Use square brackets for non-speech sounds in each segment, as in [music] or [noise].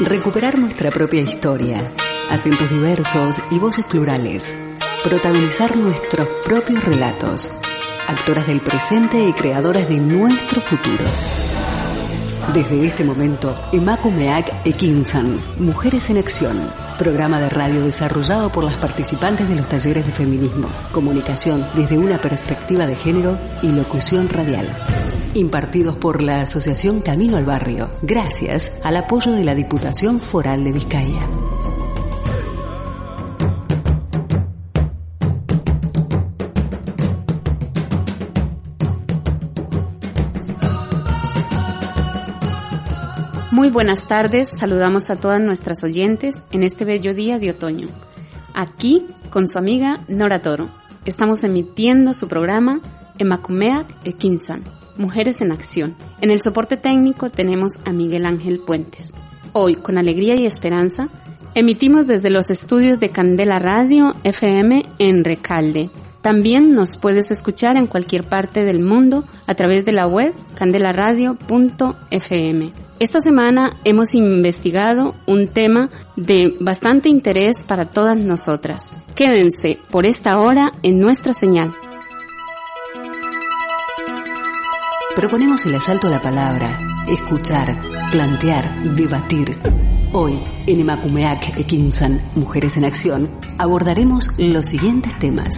Recuperar nuestra propia historia, acentos diversos y voces plurales. Protagonizar nuestros propios relatos. Actoras del presente y creadoras de nuestro futuro. Desde este momento, Emakumeak Ekinsan, Mujeres en Acción, programa de radio desarrollado por las participantes de los talleres de feminismo, comunicación desde una perspectiva de género y locución radial. Impartidos por la Asociación Camino al Barrio, gracias al apoyo de la Diputación Foral de Vizcaya. Muy buenas tardes, saludamos a todas nuestras oyentes en este bello día de otoño. Aquí con su amiga Nora Toro. Estamos emitiendo su programa Emakumeak Ekinsan, Mujeres en Acción. En el soporte técnico tenemos a Miguel Ángel Puentes. Hoy, con alegría y esperanza, emitimos desde los estudios de Candela Radio FM en Recalde. También nos puedes escuchar en cualquier parte del mundo a través de la web candelaradio.fm. Esta semana hemos investigado un tema de bastante interés para todas nosotras. Quédense por esta hora en nuestra señal. Proponemos el asalto a la palabra, escuchar, plantear, debatir. Hoy, en Emakumeak Ekinsan, Mujeres en Acción, abordaremos los siguientes temas.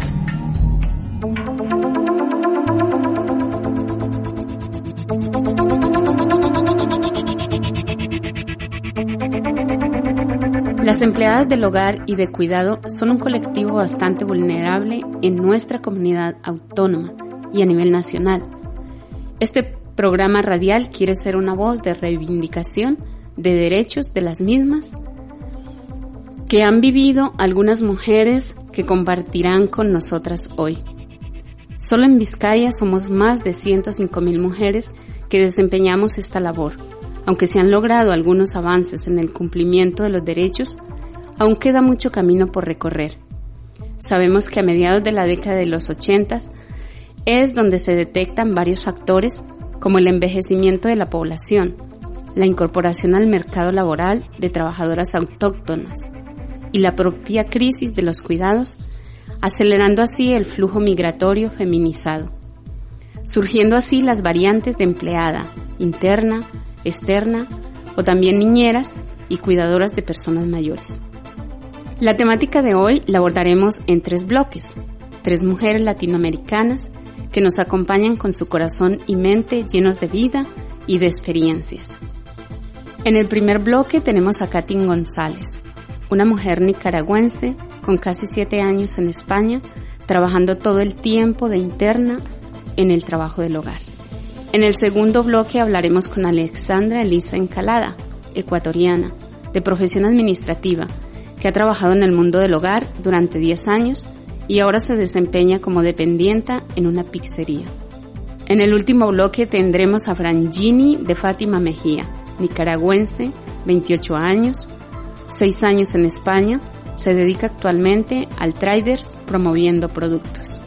Las empleadas del hogar y de cuidado son un colectivo bastante vulnerable en nuestra comunidad autónoma y a nivel nacional. Este programa radial quiere ser una voz de reivindicación de derechos de las mismas que han vivido algunas mujeres que compartirán con nosotras hoy. Solo en Vizcaya somos más de 105 mil mujeres que desempeñamos esta labor aunque se han logrado algunos avances en el cumplimiento de los derechos, aún queda mucho camino por recorrer. Sabemos que a mediados de la década de los 80 es donde se detectan varios factores como el envejecimiento de la población, la incorporación al mercado laboral de trabajadoras autóctonas y la propia crisis de los cuidados, acelerando así el flujo migratorio feminizado, surgiendo así las variantes de empleada, interna, externa o también niñeras y cuidadoras de personas mayores. La temática de hoy la abordaremos en tres bloques, tres mujeres latinoamericanas que nos acompañan con su corazón y mente llenos de vida y de experiencias. En el primer bloque tenemos a Katy González, una mujer nicaragüense con casi siete años en España, trabajando todo el tiempo de interna en el trabajo del hogar. En el segundo bloque hablaremos con Alexandra Elisa Encalada, ecuatoriana, de profesión administrativa, que ha trabajado en el mundo del hogar durante 10 años y ahora se desempeña como dependienta en una pizzería. En el último bloque tendremos a Frangini de Fátima Mejía, nicaragüense, 28 años, 6 años en España, se dedica actualmente al traders promoviendo productos.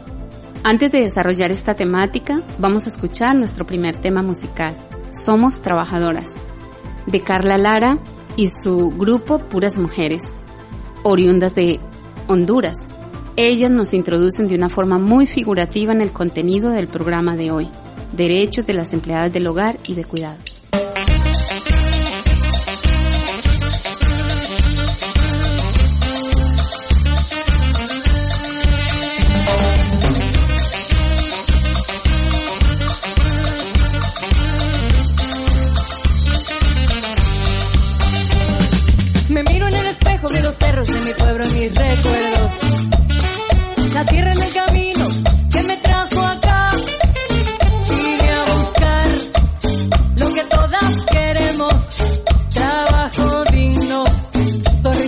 Antes de desarrollar esta temática, vamos a escuchar nuestro primer tema musical, Somos Trabajadoras, de Carla Lara y su grupo Puras Mujeres, oriundas de Honduras. Ellas nos introducen de una forma muy figurativa en el contenido del programa de hoy, derechos de las empleadas del hogar y de cuidados.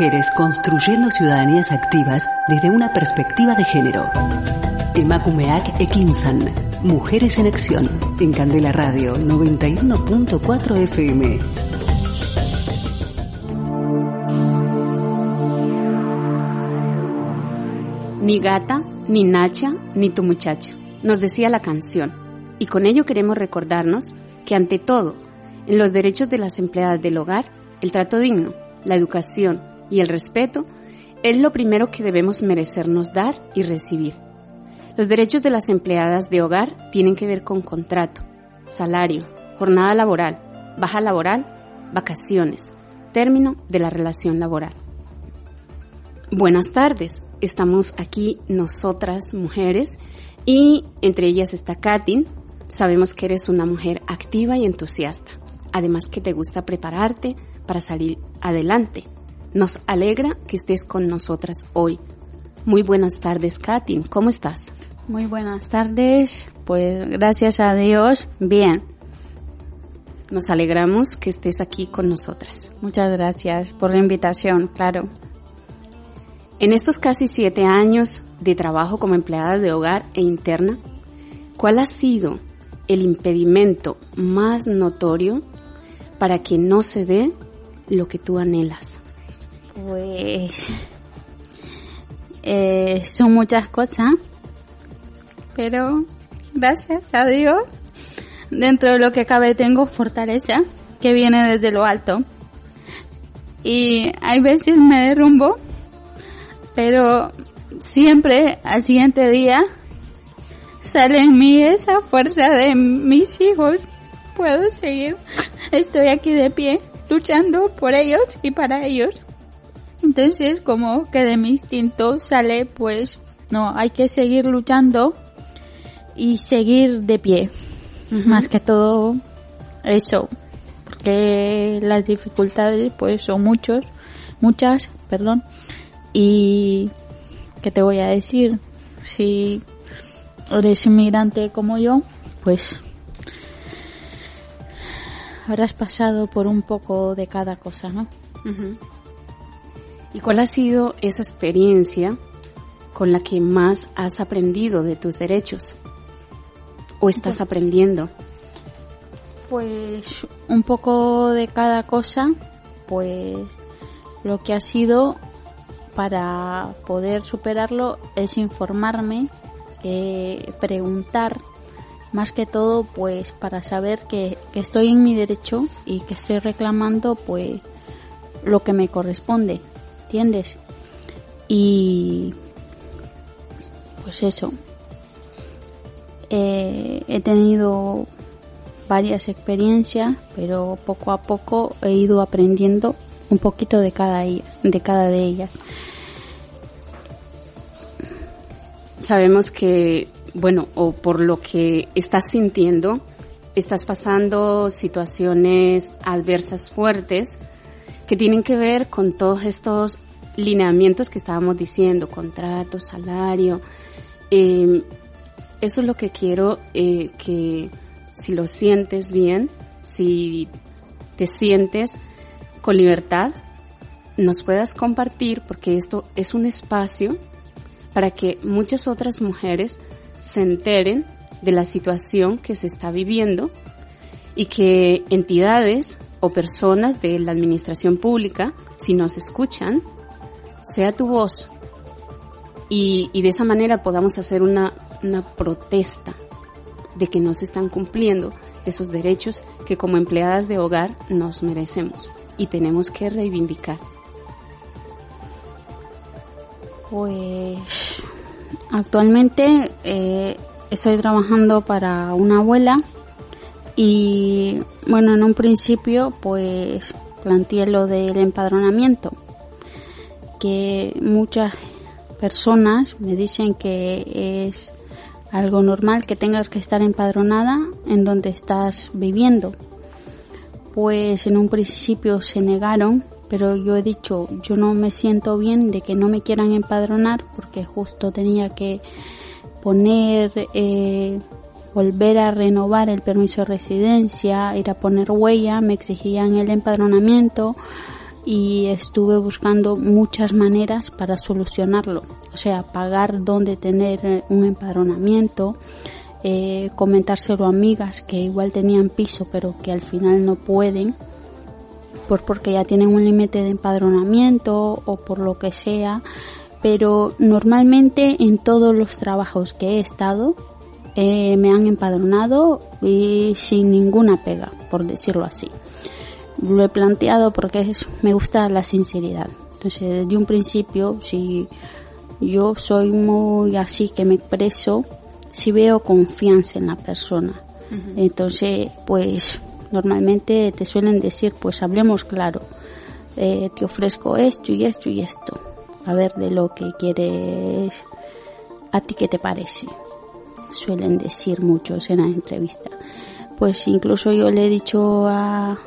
Mujeres construyendo ciudadanías activas desde una perspectiva de género. Emakumeak Ekinsan. Mujeres en Acción. En Candela Radio 91.4 FM. Ni gata, ni nacha, ni tu muchacha, nos decía la canción. Y con ello queremos recordarnos que ante todo, en los derechos de las empleadas del hogar, el trato digno, la educación, y el respeto es lo primero que debemos merecernos dar y recibir. Los derechos de las empleadas de hogar tienen que ver con contrato, salario, jornada laboral, baja laboral, vacaciones, término de la relación laboral. Buenas tardes, estamos aquí nosotras mujeres y entre ellas está Katin. Sabemos que eres una mujer activa y entusiasta, además que te gusta prepararte para salir adelante nos alegra que estés con nosotras hoy. Muy buenas tardes, Katin. ¿Cómo estás? Muy buenas tardes. Pues gracias a Dios, bien. Nos alegramos que estés aquí con nosotras. Muchas gracias por la invitación, claro. En estos casi siete años de trabajo como empleada de hogar e interna, ¿cuál ha sido el impedimento más notorio para que no se dé lo que tú anhelas? Pues eh, son muchas cosas, pero gracias a Dios, dentro de lo que cabe tengo fortaleza que viene desde lo alto. Y hay veces me derrumbo, pero siempre al siguiente día sale en mí esa fuerza de mis hijos. Puedo seguir, estoy aquí de pie, luchando por ellos y para ellos. Entonces, como que de mi instinto sale, pues, no, hay que seguir luchando y seguir de pie. Más que todo eso, porque las dificultades, pues, son muchos, muchas, perdón. Y, ¿qué te voy a decir? Si eres inmigrante como yo, pues, habrás pasado por un poco de cada cosa, ¿no? ¿Y cuál ha sido esa experiencia con la que más has aprendido de tus derechos? ¿O estás pues aprendiendo? Pues un poco de cada cosa, pues lo que ha sido para poder superarlo es informarme, eh, preguntar, más que todo pues para saber que, que estoy en mi derecho y que estoy reclamando pues lo que me corresponde ¿entiendes? Y pues eso. Eh, he tenido varias experiencias, pero poco a poco he ido aprendiendo un poquito de cada, de cada de ellas. Sabemos que, bueno, o por lo que estás sintiendo, estás pasando situaciones adversas fuertes que tienen que ver con todos estos lineamientos que estábamos diciendo, contrato, salario. Em, eso es lo que quiero eh, que si lo sientes bien, si te sientes con libertad, nos puedas compartir, porque esto es un espacio para que muchas otras mujeres se enteren de la situación que se está viviendo y que entidades o personas de la administración pública, si nos escuchan, sea tu voz y, de esa manera podamos hacer una, una protesta de que no se están cumpliendo esos derechos que como empleadas de hogar nos merecemos y tenemos que reivindicar. Pues actualmente eh, estoy trabajando para una abuela y bueno, en un principio pues planteé lo del empadronamiento, que muchas personas me dicen que es algo normal que tengas que estar empadronada en donde estás viviendo. Pues en un principio se negaron, pero yo he dicho, yo no me siento bien de que no me quieran empadronar porque justo tenía que poner, eh, volver a renovar el permiso de residencia, ir a poner huella, me exigían el empadronamiento y estuve buscando muchas maneras para solucionarlo. O sea, pagar dónde tener eh, un empadronamiento, eh, comentárselo a amigas que igual tenían piso pero que al final no pueden, pues porque ya tienen un límite de empadronamiento o por lo que sea. Pero normalmente en todos los trabajos que he estado eh, me han empadronado y sin ninguna pega, por decirlo así lo he planteado porque me gusta la sinceridad. Entonces, desde un principio, si yo soy muy así que me expreso, si veo confianza en la persona. Entonces, pues normalmente te suelen decir, pues hablemos claro, eh, te ofrezco esto y esto y esto. A ver de lo que quieres, a ti qué te parece. Suelen decir muchos en la entrevista. Pues incluso yo le he dicho a,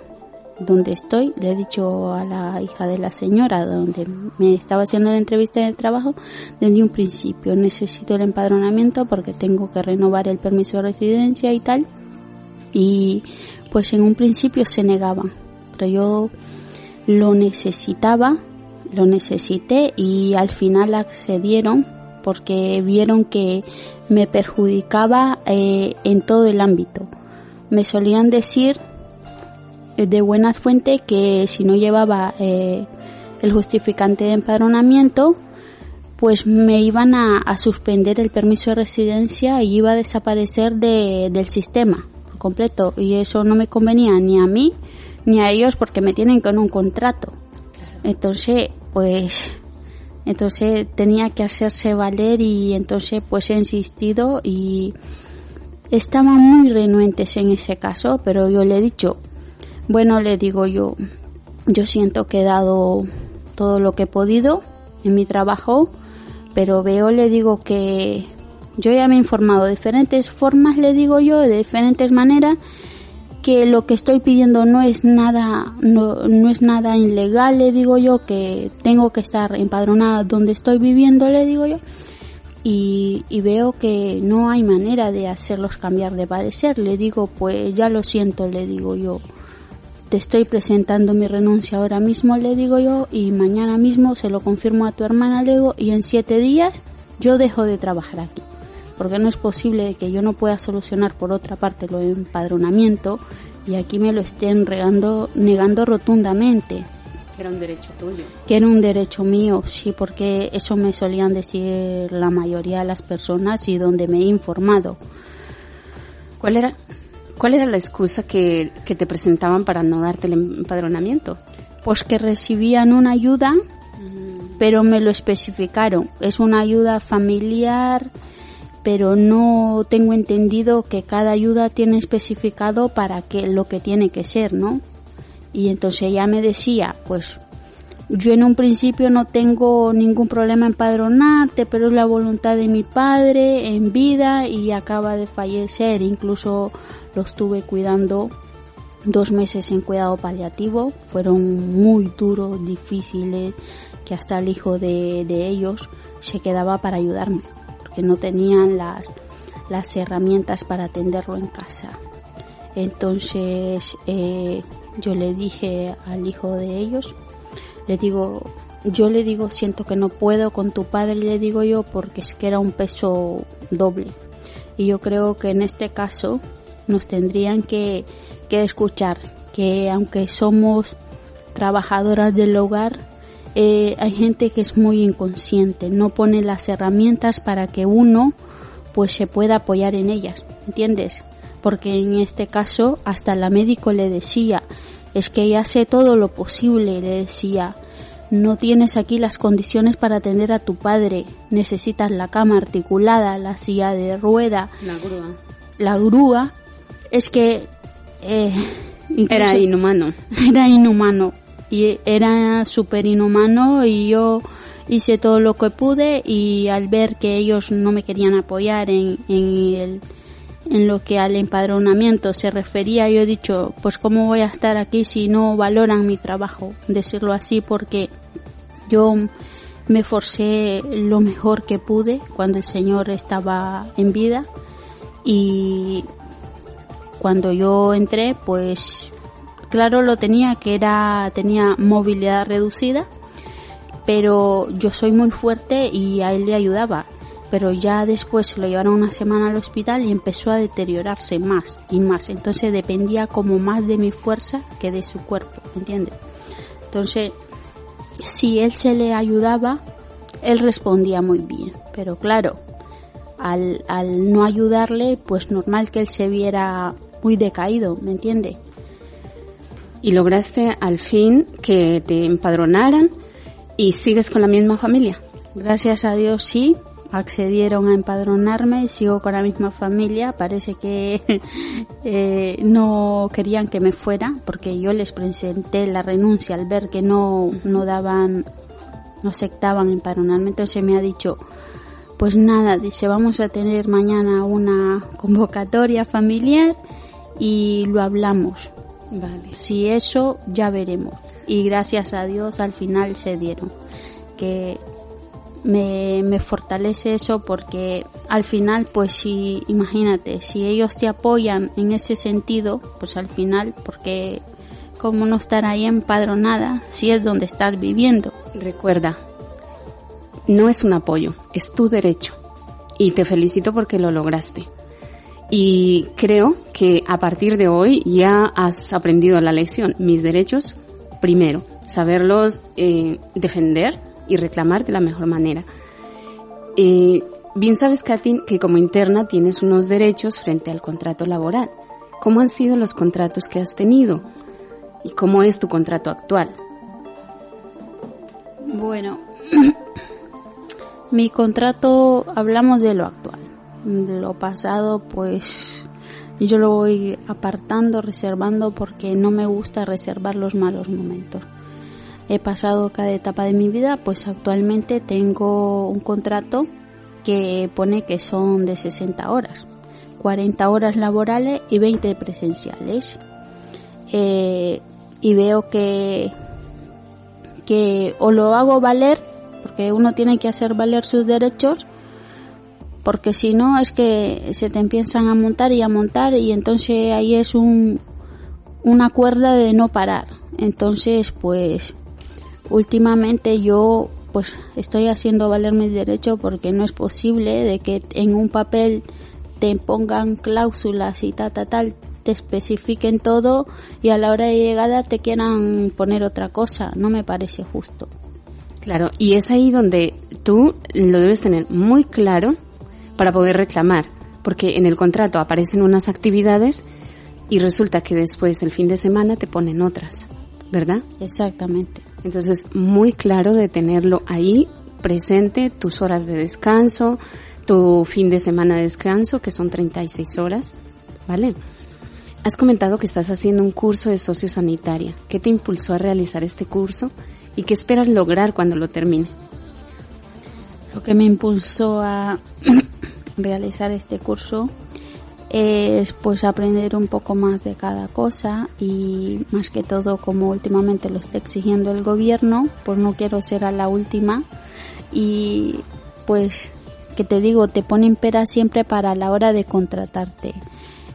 donde estoy, le he dicho a la hija de la señora donde me estaba haciendo la entrevista de trabajo desde un principio, necesito el empadronamiento porque tengo que renovar el permiso de residencia y tal. Y pues en un principio se negaban, pero yo lo necesitaba, lo necesité y al final accedieron porque vieron que me perjudicaba eh, en todo el ámbito. Me solían decir eh, de buena fuente que si no llevaba eh, el justificante de empadronamiento, pues me iban a, suspender el permiso de residencia y iba a desaparecer de, del sistema por completo. Y eso no me convenía ni a mí ni a ellos porque me tienen con un contrato. Entonces, pues, entonces tenía que hacerse valer y entonces pues he insistido y estaban muy renuentes en ese caso, pero yo le he dicho, bueno, le digo yo, yo siento que he dado todo lo que he podido en mi trabajo, pero veo, le digo que yo ya me he informado de diferentes formas, le digo yo, de diferentes maneras, que lo que estoy pidiendo no es nada, no, no es nada ilegal, le digo yo, que tengo que estar empadronada donde estoy viviendo, le digo yo, y, y veo que no hay manera de hacerlos cambiar de parecer, le digo, pues ya lo siento, le digo yo, te estoy presentando mi renuncia ahora mismo, le digo yo, y mañana mismo se lo confirmo a tu hermana, le digo, y en siete días yo dejo de trabajar aquí. Porque no es posible que yo no pueda solucionar por otra parte lo de empadronamiento y aquí me lo estén regando, negando rotundamente. Que era un derecho tuyo. Que era un derecho mío, sí, porque eso me solían decir la mayoría de las personas y donde me he informado. ¿Cuál era? ¿Cuál era la excusa que, te presentaban para no darte el empadronamiento? Pues que recibían una ayuda, pero me lo especificaron. Es una ayuda familiar, pero no tengo entendido que cada ayuda tiene especificado para que lo que tiene que ser, ¿no? Y entonces ella me decía, pues yo en un principio no tengo ningún problema en padronarte, pero es la voluntad de mi padre en vida y acaba de fallecer. Incluso lo estuve cuidando dos meses en cuidado paliativo. Fueron muy duros, difíciles, que hasta el hijo de, ellos se quedaba para ayudarme, porque no tenían las, las herramientas para atenderlo en casa. Entonces eh, yo le dije al hijo de ellos, le digo, yo le digo, siento que no puedo con tu padre, le digo yo, porque es que era un peso doble. Y yo creo que en este caso nos tendrían que, que escuchar que aunque somos trabajadoras del hogar, eh, hay gente que es muy inconsciente, no pone las herramientas para que uno pues se pueda apoyar en ellas, ¿entiendes? Porque en este caso hasta la médico le decía, es que ella hace todo lo posible, le decía, no tienes aquí las condiciones para atender a tu padre, necesitas la cama articulada, la silla de rueda, La grúa. la grúa, es que eh, incluso- [laughs] Era inhumano. era inhumano y era súper inhumano y yo hice todo lo que pude y al ver que ellos no me querían apoyar en, en, lo que al empadronamiento se refería, yo he dicho, pues cómo voy a estar aquí si no valoran mi trabajo, decirlo así, porque yo me forcé lo mejor que pude cuando el Señor estaba en vida y cuando yo entré, pues claro lo tenía que era tenía movilidad reducida, pero yo soy muy fuerte y a él le ayudaba. Pero ya después se lo llevaron una semana al hospital y empezó a deteriorarse más y más. Entonces dependía como más de mi fuerza que de su cuerpo, ¿entiendes? Entonces, si él se le ayudaba, él respondía muy bien. Pero claro, al, al no ayudarle, pues normal que él se viera muy decaído, ¿me entiende? Y lograste al fin que te empadronaran y sigues con la misma familia. Gracias a Dios sí, accedieron a empadronarme, sigo con la misma familia, parece que [laughs] eh, no querían que me fuera porque yo les presenté la renuncia al ver que no, no daban, no aceptaban empadronarme, entonces me ha dicho, pues nada, dice, vamos a tener mañana una convocatoria familiar y lo hablamos. Vale. Si eso, ya veremos. Y gracias a Dios al final se dieron. Que me, me fortalece eso porque al final, pues si, imagínate, si ellos te apoyan en ese sentido, pues al final, porque como no estar ahí empadronada si es donde estás viviendo. Recuerda, no es un apoyo, es tu derecho. Y te felicito porque lo lograste. Y creo que a partir de hoy ya has aprendido la lección. Mis derechos, primero, saberlos eh, defender y reclamar de la mejor manera. Eh, bien sabes, Katy, que como interna tienes unos derechos frente al contrato laboral. ¿Cómo han sido los contratos que has tenido? ¿Y cómo es tu contrato actual? Bueno, [clears throat] mi contrato, hablamos de lo actual. Lo pasado, pues yo lo voy apartando, reservando porque no me gusta reservar los malos momentos. He pasado cada etapa de mi vida, pues actualmente tengo un contrato que pone que son de 60 horas, 40 horas laborales y 20 presenciales. Eh, y veo que que o lo hago valer, porque uno tiene que hacer valer sus derechos, porque si no es que se te empiezan a montar y a montar y entonces ahí es un una cuerda de no parar. Entonces, pues últimamente yo pues estoy haciendo valer mis derechos porque no es posible de que en un papel te pongan cláusulas y tal, tal, tal, te especifiquen todo y a la hora de llegada te quieran poner otra cosa. No me parece justo. Claro, y es ahí donde tú lo debes tener muy claro para poder reclamar, porque en el contrato aparecen unas actividades y resulta que después el fin de semana te ponen otras, ¿verdad? Exactamente. Entonces, muy claro de tenerlo ahí presente, tus horas de descanso, tu fin de semana de descanso, que son 36 horas, ¿vale? Has comentado que estás haciendo un curso de sociosanitaria. ¿Qué te impulsó a realizar este curso y qué esperas lograr cuando lo termine? Lo que me impulsó a [clears throat] realizar este curso es pues aprender un poco más de cada cosa y más que todo como últimamente lo está exigiendo el gobierno, pues no quiero ser a la última y pues que te digo, te ponen pera siempre para la hora de contratarte.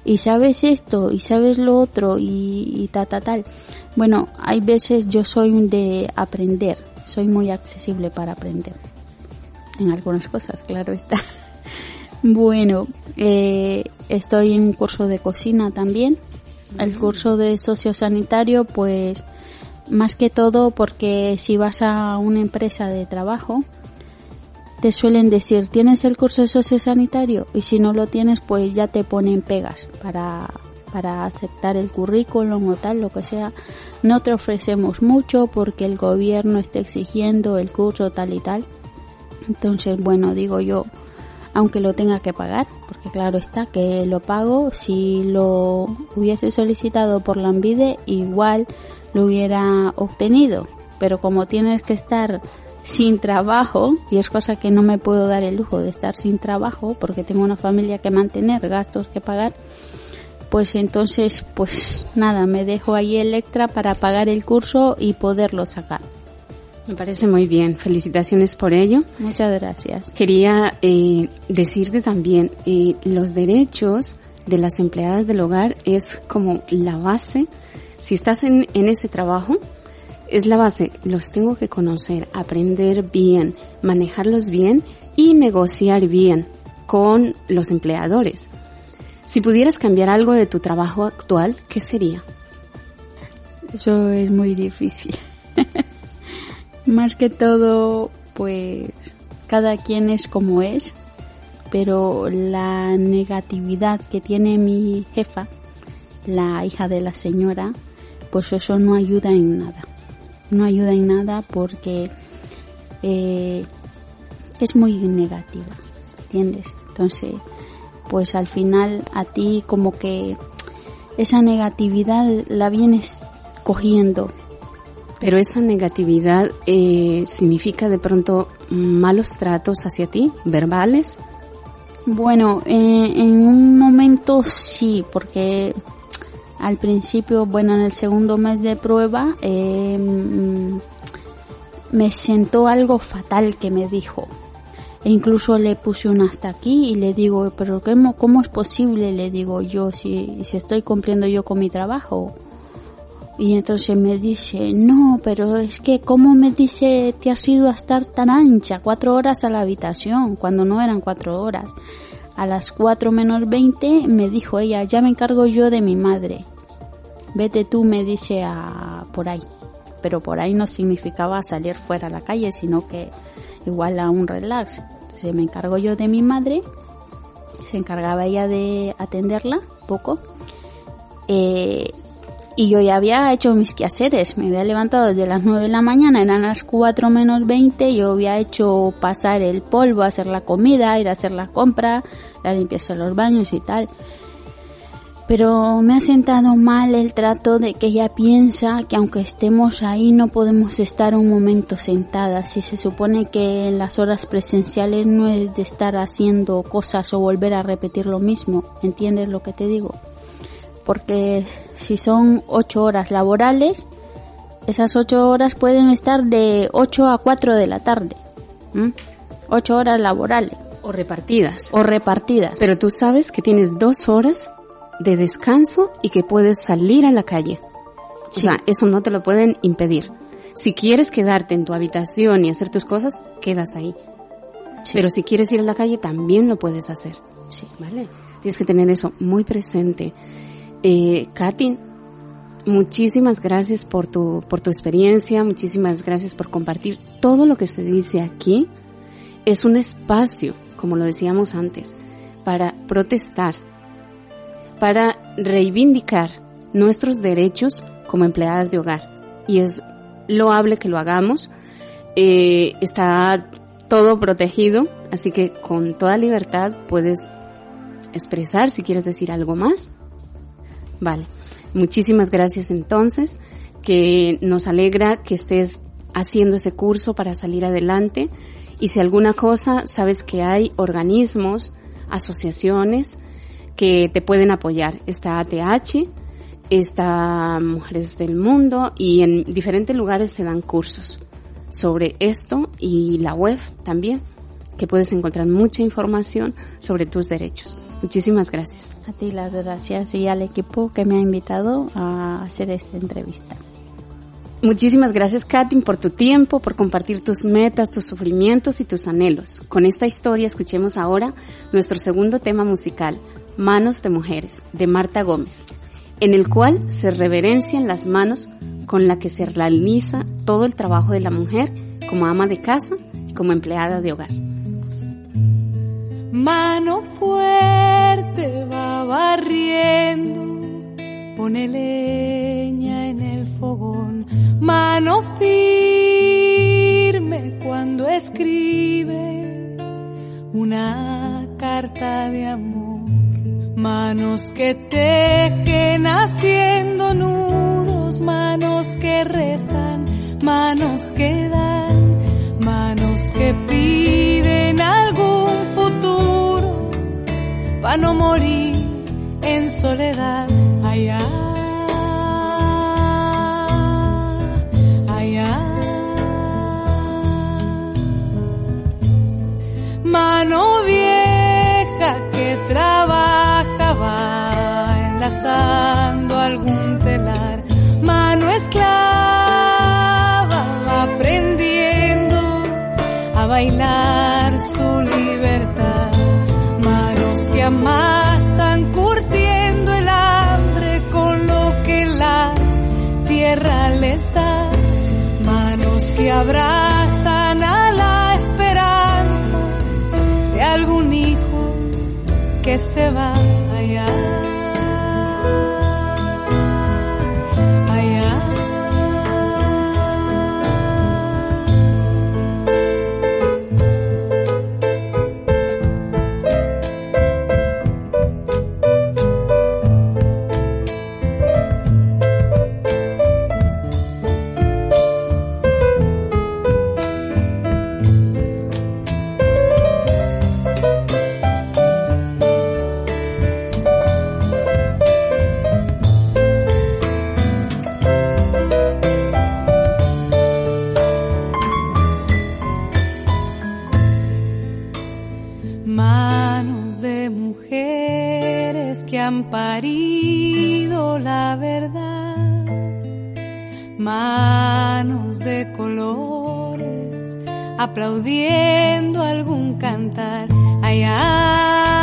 Y sabes esto, y sabes lo otro, y, y ta, ta, tal. Bueno, hay veces yo soy de aprender. soy muy accesible para aprender. En algunas cosas, claro está. [laughs] Bueno, eh, estoy en un curso de cocina también. El curso de sociosanitario, pues más que todo porque si vas a una empresa de trabajo, te suelen decir, ¿tienes el curso de sociosanitario? Y si no lo tienes, pues ya te ponen pegas para, para aceptar el currículum o tal, lo que sea. No te ofrecemos mucho porque el gobierno está exigiendo el curso tal y tal. Entonces, bueno, digo yo, aunque lo tenga que pagar, porque claro está que lo pago, si lo hubiese solicitado por la Envide, igual lo hubiera obtenido, pero como tienes que estar sin trabajo, y es cosa que no me puedo dar el lujo de estar sin trabajo, porque tengo una familia que mantener, gastos que pagar, pues entonces, pues nada, me dejo ahí el extra para pagar el curso y poderlo sacar. Me parece muy bien. Felicitaciones por ello. Muchas gracias. Quería eh, decirte también, eh, los derechos de las empleadas del hogar es como la base. Si estás en, en ese trabajo, es la base. Los tengo que conocer, aprender bien, manejarlos bien y negociar bien con los empleadores. Si pudieras cambiar algo de tu trabajo actual, ¿qué sería? Eso es muy difícil. [laughs] Más que todo, pues cada quien es como es, pero la negatividad que tiene mi jefa, la hija de la señora, pues eso no ayuda en nada. No ayuda en nada porque eh, es muy negativa, ¿entiendes? Entonces, pues al final a ti como que esa negatividad la vienes cogiendo pero esa negatividad eh, significa de pronto malos tratos hacia ti, verbales. Bueno, eh, en un momento sí, porque al principio, bueno, en el segundo mes de prueba, eh, me sentó algo fatal que me dijo. E incluso le puse un hasta aquí y le digo, pero ¿cómo, cómo es posible? Le digo yo, si, si estoy cumpliendo yo con mi trabajo. Y entonces me dice, no, pero es que ¿cómo me dice te has ido a estar tan ancha? Cuatro horas a la habitación, cuando no eran cuatro horas. A las cuatro menos veinte me dijo ella, ya me encargo yo de mi madre. Vete tú, me dice, a por ahí. Pero por ahí no significaba salir fuera a la calle, sino que igual a un relax. Entonces me encargo yo de mi madre. Se encargaba ella de atenderla poco. Eh, y yo ya había hecho mis quehaceres. Me había levantado desde las 9 de la mañana, eran las 4 menos 20. Yo había hecho pasar el polvo, hacer la comida, ir a hacer la compra, la limpieza de los baños y tal. Pero me ha sentado mal el trato de que ella piensa que aunque estemos ahí no podemos estar un momento sentadas. Si se supone que en las horas presenciales no es de estar haciendo cosas o volver a repetir lo mismo. ¿Entiendes lo que te digo? Porque si son ocho horas laborales, esas ocho horas pueden estar de 8 a 4 de la tarde. Ocho horas laborales. O repartidas. O repartidas. Pero tú sabes que tienes dos horas de descanso y que puedes salir a la calle. O sea, eso no te lo pueden impedir. Si quieres quedarte en tu habitación y hacer tus cosas, quedas ahí. Pero si quieres ir a la calle, también lo puedes hacer. Sí. ¿Vale? Tienes que tener eso muy presente. Eh, Katy, muchísimas gracias por tu, por tu experiencia, muchísimas gracias por compartir todo lo que se dice aquí. Es un espacio, como lo decíamos antes, para protestar, para reivindicar nuestros derechos como empleadas de hogar. Y es loable que lo hagamos. Eh, está todo protegido, así que con toda libertad puedes expresar si quieres decir algo más. Vale. Muchísimas gracias entonces, que nos alegra que estés haciendo ese curso para salir adelante y si alguna cosa, sabes que hay organismos, asociaciones que te pueden apoyar. Está ATH, está Mujeres del Mundo y en diferentes lugares se dan cursos sobre esto y la web también, que puedes encontrar mucha información sobre tus derechos. Muchísimas gracias. A ti las gracias y al equipo que me ha invitado a hacer esta entrevista. Muchísimas gracias, Katin, por tu tiempo, por compartir tus metas, tus sufrimientos y tus anhelos. Con esta historia escuchemos ahora nuestro segundo tema musical, Manos de Mujeres, de Marta Gómez, en el cual se reverencian las manos con la que se realiza todo el trabajo de la mujer como ama de casa y como empleada de hogar. Mano fuerte va barriendo, pone leña en el fogón. Mano firme cuando escribe una carta de amor. Manos que tejen haciendo nudos, manos que rezan, manos que dan, manos que piden para no morir en soledad allá. Allá. Mano vieja que trabajaba enlazando algún telar. Mano esclava aprendiendo a bailar su amasan curtiendo el hambre con lo que la tierra les da. Manos que abrazan a la esperanza de algún hijo que se va aplaudiendo algún cantar. Allá. Allá.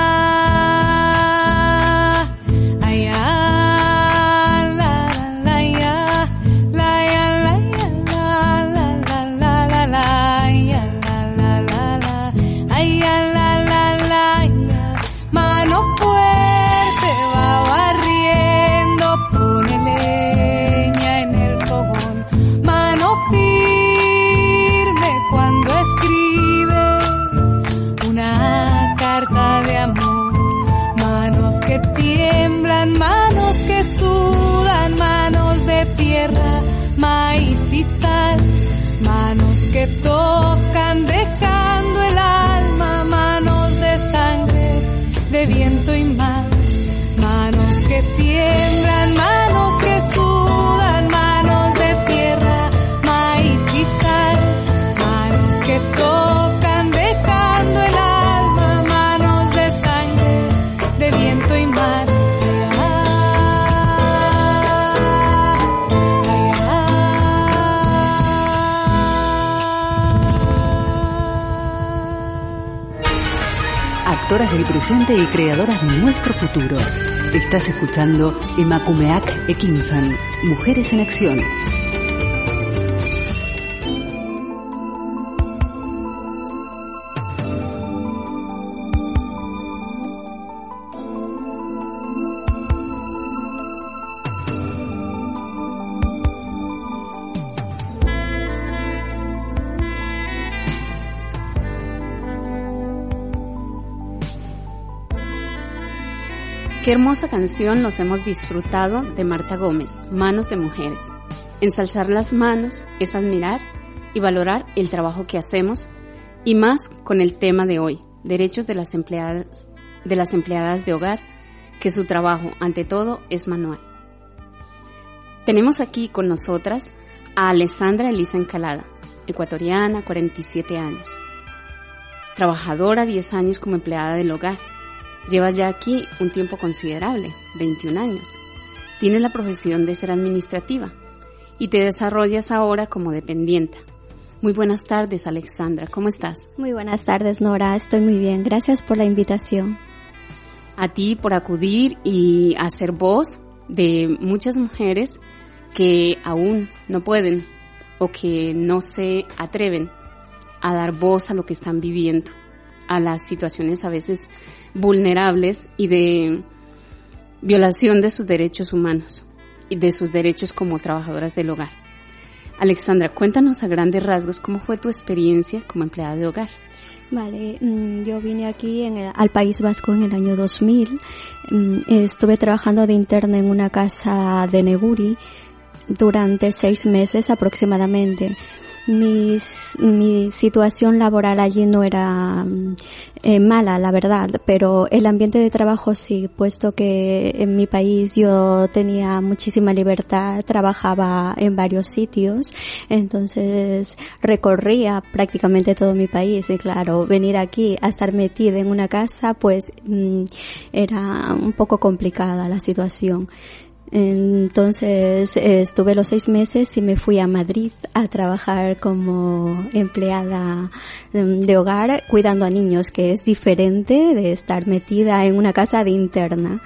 Presente y creadoras de nuestro futuro. Estás escuchando Emakumeak Ekinsan, Mujeres en Acción. Qué hermosa canción nos hemos disfrutado de Marta Gómez, Manos de Mujeres. Ensalzar las manos es admirar y valorar el trabajo que hacemos y más con el tema de hoy, derechos de las empleadas de las empleadas de hogar, que su trabajo ante todo es manual. Tenemos aquí con nosotras a Alessandra Elisa Encalada, ecuatoriana, 47 años. Trabajadora 10 años como empleada del hogar. Lleva ya aquí un tiempo considerable, 21 años. Tiene la profesión de ser administrativa y te desarrollas ahora como dependiente. Muy buenas tardes, Alexandra. ¿Cómo estás? Muy buenas tardes, Nora. Estoy muy bien. Gracias por la invitación. A ti por acudir y hacer voz de muchas mujeres que aún no pueden o que no se atreven a dar voz a lo que están viviendo, a las situaciones a veces vulnerables y de violación de sus derechos humanos y de sus derechos como trabajadoras del hogar. Alexandra, cuéntanos a grandes rasgos cómo fue tu experiencia como empleada de hogar. Vale, mm, yo vine aquí en al País Vasco en el año 2000. Mm, estuve trabajando de interna en una casa de Neguri durante seis meses aproximadamente mi situación laboral allí no era mm, eh, mala, la verdad, pero el ambiente de trabajo sí, puesto que en mi país yo tenía muchísima libertad, trabajaba en varios sitios, entonces recorría prácticamente todo mi país y claro, venir aquí a estar metida en una casa, pues mm, era un poco complicada la situación. Entonces estuve los seis meses y me fui a Madrid a trabajar como empleada em, de hogar cuidando a niños, que es diferente de estar metida en una casa de interna.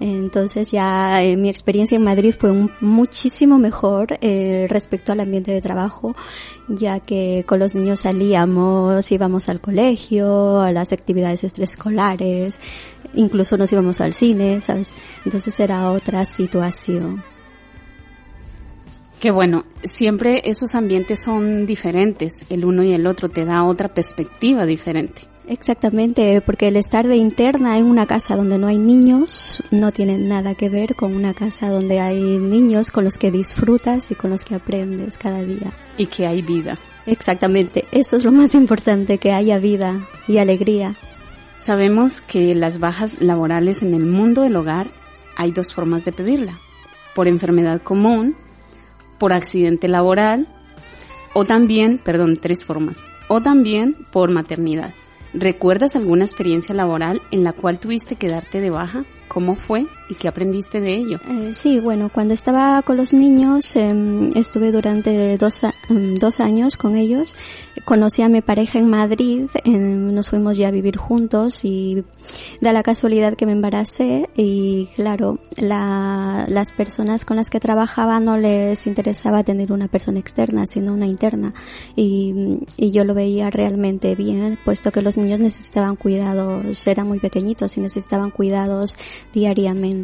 Entonces ya eh, mi experiencia en Madrid fue muchísimo mejor eh, respecto al ambiente de trabajo, ya que con los niños salíamos, íbamos al colegio, a las actividades extraescolares, incluso nos íbamos al cine, ¿sabes? Entonces era otra situación. Qué bueno, siempre esos ambientes son diferentes, el uno y el otro te da otra perspectiva diferente. Exactamente, porque el estar de interna en una casa donde no hay niños no tiene nada que ver con una casa donde hay niños con los que disfrutas y con los que aprendes cada día. Y que hay vida. Exactamente, eso es lo más importante, que haya vida y alegría. Sabemos que las bajas laborales en el mundo del hogar hay dos formas de pedirla. Por enfermedad común, por accidente laboral o también, perdón, tres formas, o también por maternidad. ¿Recuerdas alguna experiencia laboral en la cual tuviste que darte de baja? ¿Cómo fue y qué aprendiste de ello? Eh, sí, bueno, cuando estaba con los niños, em, estuve durante dos, em, dos, años con ellos. Conocí a mi pareja en Madrid, nos fuimos ya a vivir juntos y da la casualidad que me embaracé y claro, la, las personas con las que trabajaba no les interesaba tener una persona externa, sino una interna. Y, y yo lo veía realmente bien, puesto que los niños necesitaban cuidados, eran muy pequeñitos y necesitaban cuidados diariamente.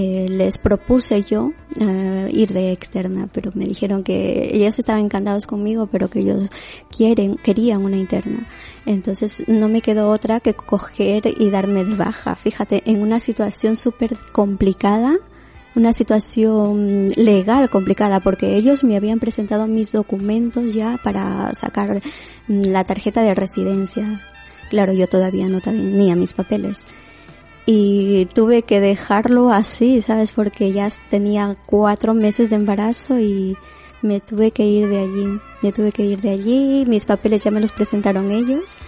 Eh, les propuse yo eh, ir de externa, pero me dijeron que ellos estaban encantados conmigo, pero que ellos quieren, querían una interna. Entonces no me quedó otra que coger y darme de baja. Fíjate, en una situación súper complicada, una situación legal complicada, porque ellos me habían presentado mis documentos ya para sacar la tarjeta de residencia. Claro, yo todavía no tenía mis papeles y tuve que dejarlo así, ¿sabes? Porque ya tenía cuatro meses de embarazo y me tuve que ir de allí. Me tuve que ir de allí, mis papeles ya me los presentaron ellos.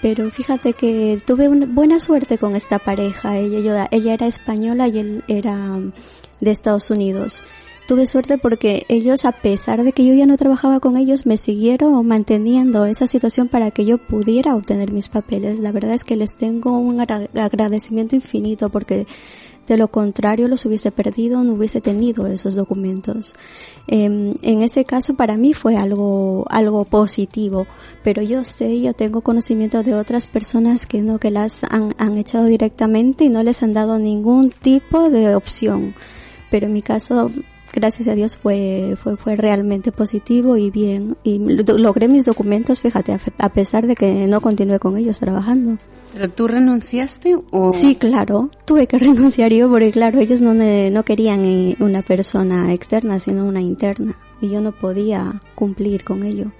Pero fíjate que tuve una buena suerte con esta pareja. Ella, ella era española y él era de Estados Unidos tuve suerte porque ellos, a pesar de que yo ya no trabajaba con ellos, me siguieron manteniendo esa situación para que yo pudiera obtener mis papeles. La verdad es que les tengo un agradecimiento infinito porque de lo contrario los hubiese perdido, no hubiese tenido esos documentos. Em, en ese caso para mí fue algo, algo positivo, pero yo sé, yo tengo conocimiento de otras personas que no, que las han, han echado directamente y no les han dado ningún tipo de opción. Pero en mi caso gracias a Dios fue, fue, fue realmente positivo y bien. Y logré mis documentos, fíjate, a pesar de que no continué con ellos trabajando. ¿Pero tú renunciaste o...? Sí, claro, tuve que [laughs] renunciar yo porque claro, ellos no, no querían eh, una persona externa, sino una interna. Y yo no podía cumplir con ello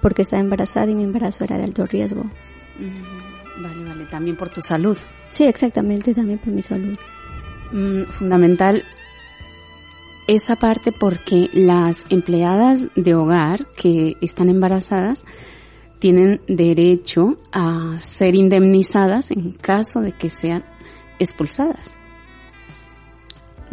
porque estaba embarazada y mi embarazo era de alto riesgo. Vale, vale, también por tu salud. Sí, exactamente, también por mi salud. Mm, fundamental esa parte porque las empleadas de hogar que están embarazadas tienen derecho a ser indemnizadas en caso de que sean expulsadas.